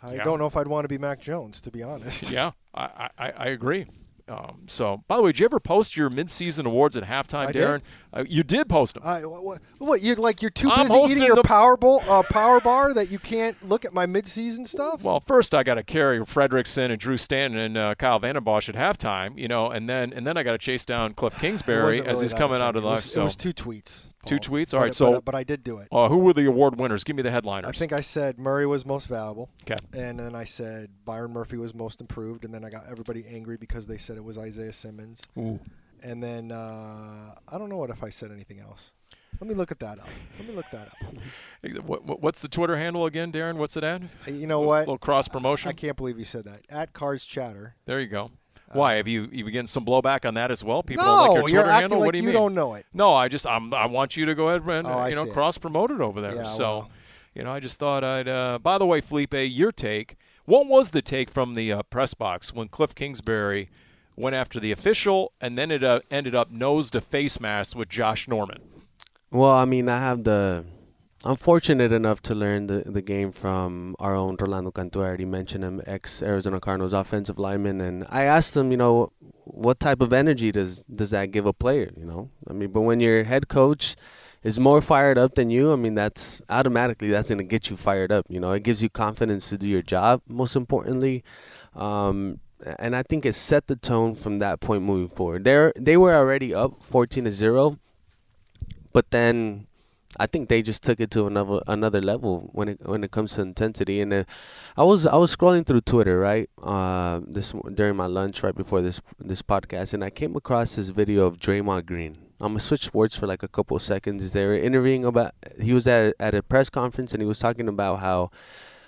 I Yeah. don't know if I'd want to be Mac Jones, to be honest. Yeah, I, I, I agree. Um, so, by the way, did you ever post your midseason awards at halftime, I. Darren? Uh, you did post them. I, what, what you're like you're too I'm busy eating your the- power bowl, uh, power bar that you can't look at my mid-season stuff. Well, first I got to carry Fredrickson and Drew Stanton and uh, Kyle Vandenbosch at halftime, you know, and then and then I got to chase down Cliff Kingsbury as really he's coming out of the it left. was, So, it was two tweets. Two tweets? All But- right, so- but, but I did do it. uh, who were the award winners? Give me the headliners. I think I said Murray was most valuable, Okay. and then I said Byron Murphy was most improved, and then I got everybody angry because they said it was Isaiah Simmons, Ooh. and then uh, I don't know what if I said anything else. Let me look at that up. Let me look that up. What, what- what's the Twitter handle again, Darren? What's it at? Uh, You know A what? little cross promotion. I can't believe you said that. At Cards Chatter. There you go. Why have you you getting some blowback on that as well? People no, don't like your Twitter you're handle. like what do you, you mean? don't know it. No, I just I'm, I want you to go ahead and Oh, you know cross promote it over there. Yeah, so, well. you know, I just thought I'd. Uh, by the way, Felipe, your take. What was the take from the uh, press box when Cliff Kingsbury went after the official and then it uh, ended up nose to face mask with Josh Norman? Well, I mean, I have the I'm fortunate enough to learn the, the game from our own Rolando Cantu. I already mentioned him, ex Arizona Cardinals offensive lineman, and I asked him, you know, what type of energy does does that give a player? You know, I mean, but when your head coach is more fired up than you, I mean, that's automatically that's going to get you fired up. You know, it gives you confidence to do your job. Most importantly, um, and I think it set the tone from that point moving forward. They they were already up 14 to zero, but then I think they just took it to another another level when it when it comes to intensity. And uh, I was I was scrolling through Twitter right uh, this during my lunch right before this this podcast, and I came across this video of Draymond Green. I'm gonna switch sports for like a couple of seconds. They were interviewing about. He was at at a press conference and he was talking about how.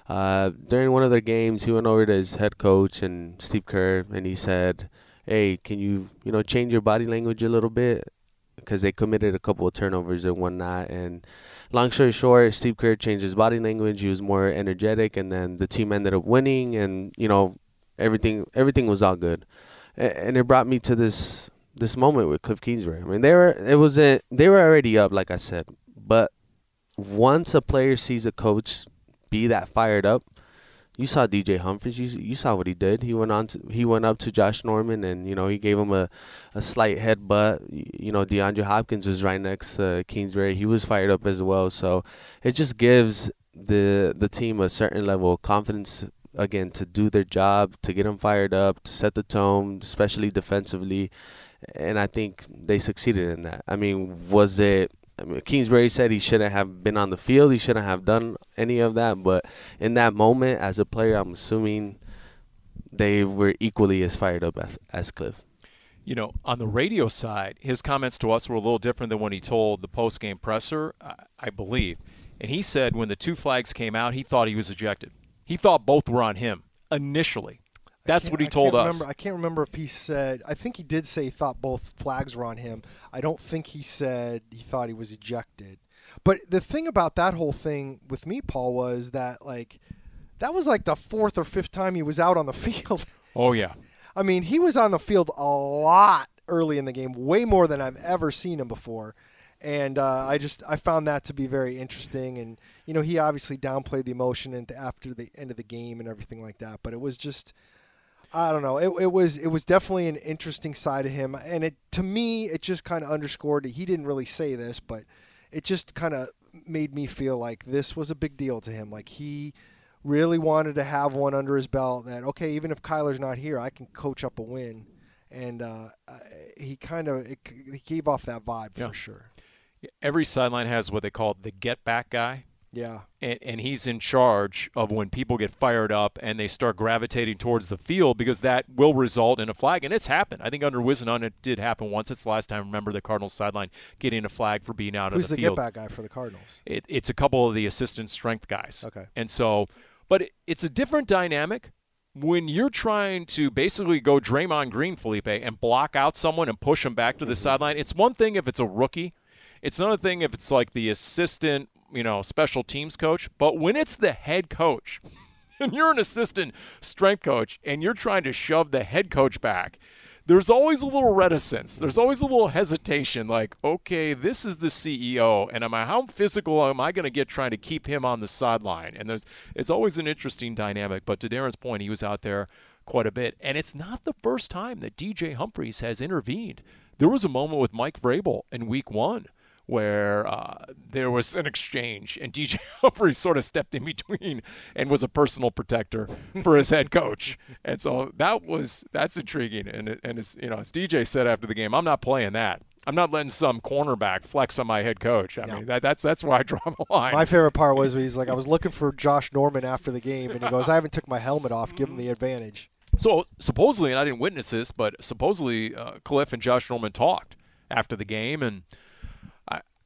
Uh, during one of their games, he went over to his head coach and Steve Kerr, and he said, "Hey, can you, you know, change your body language a little bit? Because they committed a couple of turnovers and whatnot. And long story short, Steve Kerr changed his body language. He was more energetic, and then the team ended up winning. And you know, everything everything was all good. And it brought me to this this moment with Cliff Kingsbury. I mean, they were it was a, they were already up, like I said, but once a player sees a coach be that fired up, you saw DJ Humphries. You you saw what he did. He went on. To, he went up to Josh Norman, and you know he gave him a, a slight headbutt. You know DeAndre Hopkins was right next to Kingsbury. He was fired up as well. So it just gives the the team a certain level of confidence again to do their job, to get them fired up, to set the tone, especially defensively. And I think they succeeded in that. I mean, was it Kingsbury said he shouldn't have been on the field. He shouldn't have done any of that. But in that moment, as a player, I'm assuming they were equally as fired up as, as Cliff. You know, on the radio side, his comments to us were a little different than when he told the post-game presser, I, I believe. And he said when the two flags came out, he thought he was ejected. He thought both were on him initially. That's what he told us. Remember, I can't remember if he said. I think he did say he thought both flags were on him. I don't think he said he thought he was ejected. But the thing about that whole thing with me, Paul, was that like that was like the fourth or fifth time he was out on the field. Oh yeah. I mean, he was on the field a lot early in the game, way more than I've ever seen him before. And uh, I just I found that to be very interesting. And you know, he obviously downplayed the emotion and after the end of the game and everything like that. But it was just I don't know. It, it was it was definitely an interesting side of him, and it to me it just kind of underscored. That he didn't really say this, but it just kind of made me feel like this was a big deal to him. Like he really wanted to have one under his belt. That okay, even if Kyler's not here, I can coach up a win, and uh, he kind of he gave off that vibe yeah. for sure. Every sideline has what they call the get back guy. Yeah. And, and he's in charge of when people get fired up and they start gravitating towards the field because that will result in a flag. And it's happened. I think under Whisenhunt it did happen once. It's the last time, I remember, the Cardinals sideline getting a flag for being out Who's of the, the field. Who's the get back guy for the Cardinals? It, it's a couple of the assistant strength guys. Okay. And so, but it, it's a different dynamic when you're trying to basically go Draymond Green, Felipe, and block out someone and push them back to the mm-hmm. sideline. It's one thing if it's a rookie. It's another thing if it's like the assistant you know, special teams coach, but when it's the head coach and you're an assistant strength coach and you're trying to shove the head coach back, there's always a little reticence. There's always a little hesitation like, okay, this is the CEO and am I how physical am I going to get trying to keep him on the sideline? And there's it's always an interesting dynamic, but to Darren's point, he was out there quite a bit. And it's not the first time that DJ Humphries has intervened. There was a moment with Mike Vrabel in week 1 where uh, there was an exchange, and DJ Humphries sort of stepped in between and was a personal protector for his head coach, and so that was that's intriguing. And it, and as you know, as DJ said after the game, I'm not playing that. I'm not letting some cornerback flex on my head coach. I yeah. mean, that, that's that's where I draw the line. My favorite part was he's like, I was looking for Josh Norman after the game, and he goes, I haven't took my helmet off. Give him the advantage. So supposedly, and I didn't witness this, but supposedly uh, Cliff and Josh Norman talked after the game, and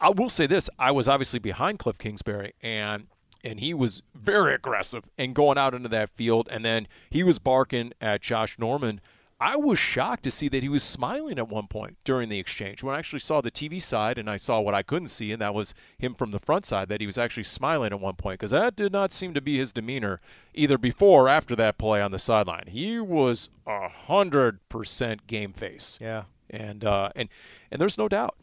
I will say this: I was obviously behind Cliff Kingsbury, and and he was very aggressive and going out into that field, and then he was barking at Josh Norman. I was shocked to see that he was smiling at one point during the exchange. When I actually saw the TV side and I saw what I couldn't see, and that was him from the front side, that he was actually smiling at one point because that did not seem to be his demeanor either before or after that play on the sideline. He was a hundred percent game face. Yeah, and uh, and and there's no doubt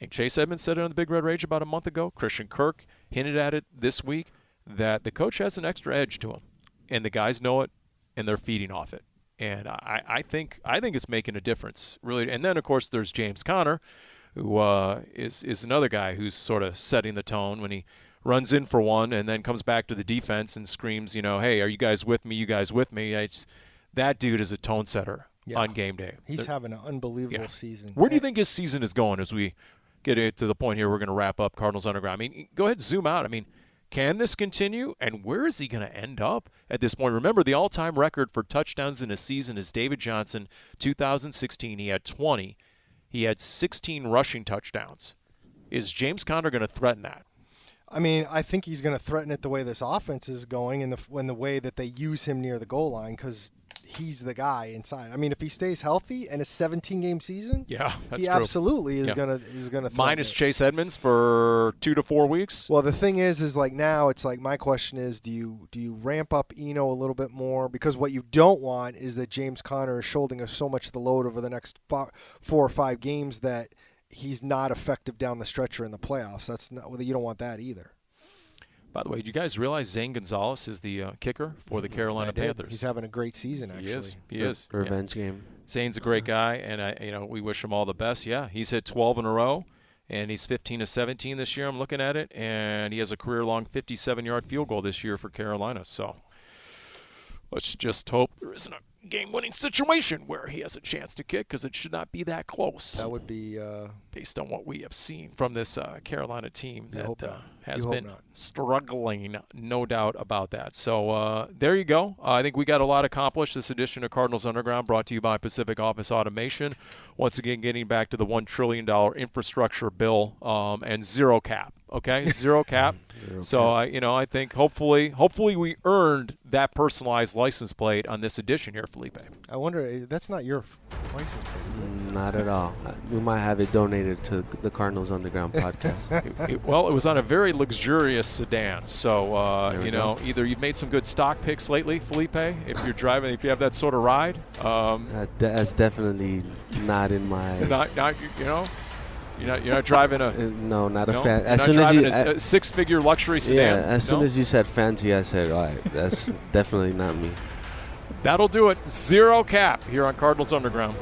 And Chase Edmonds said it on the Big Red Rage about a month ago. Christian Kirk hinted at it this week that the coach has an extra edge to him, and the guys know it, and they're feeding off it. And I, I think I think it's making a difference, really. And then of course there's James Conner, who uh, is is another guy who's sort of setting the tone when he runs in for one and then comes back to the defense and screams, you know, hey, are you guys with me? You guys with me? It's, that dude is a tone setter Yeah. on game day. He's They're- having an unbelievable yeah. season. Where do you think his season is going as we get it to the point here? We're going to wrap up Cardinals Underground. I mean, go ahead, zoom out. I mean, can this continue? And where is he going to end up at this point? Remember, the all time record for touchdowns in a season is David Johnson, 2016. He had 20. He had 16 rushing touchdowns. Is James Conner going to threaten that? I mean, I think he's going to threaten it the way this offense is going, and the the way that they use him near the goal line because he's the guy inside. I mean, if he stays healthy and a 17 game season, Yeah, that's he true. absolutely is Yeah. gonna is gonna. Minus it. Chase Edmonds for two to four weeks. Well, the thing is, is like now it's like my question is, do you do you ramp up Eno a little bit more? Because what you don't want is that James Conner is shouldering so much of the load over the next four or five games that he's not effective down the stretcher in the playoffs. That's not you don't want that either. By the way, do you guys realize Zane Gonzalez is the uh, kicker for the Carolina Panthers? He's having a great season actually. He is. He Re- is. Yeah. Revenge game. Zane's a great guy, and I, you know, we wish him all the best. Yeah, he's hit 12 in a row, and he's 15 to 17 this year. I'm looking at it, and he has a career-long 57-yard field goal this year for Carolina. So let's just hope there isn't a game-winning situation where he has a chance to kick, because it should not be that close, That would be uh, based on what we have seen from this uh, Carolina team that uh, has been not. struggling, no doubt about that. So uh, there you go. Uh, I think we got a lot accomplished this edition of Cardinals Underground, brought to you by Pacific Office Automation. Once again, getting back to the one trillion dollar infrastructure bill um, and zero cap. Okay, zero cap. so I, you know, I think hopefully, hopefully we earned that personalized license plate on this edition here, Felipe. I wonder eh, that's not your license plate. Not at all. Uh, We might have it donated to the Cardinals Underground podcast. It- it- well, it was on a very luxurious sedan. So, uh, you know, either you've made some good stock picks lately, Felipe, if you're driving, if you have that sort of ride. Um, Uh, that's definitely not in my. not, not, you know, you're not, you're not driving a. uh, no, not a no? fan. As soon as you, a uh, a, six-figure luxury sedan. yeah, as soon No? as you said fancy, I said, all right, that's definitely not me. That'll do it. Zero cap here on Cardinals Underground.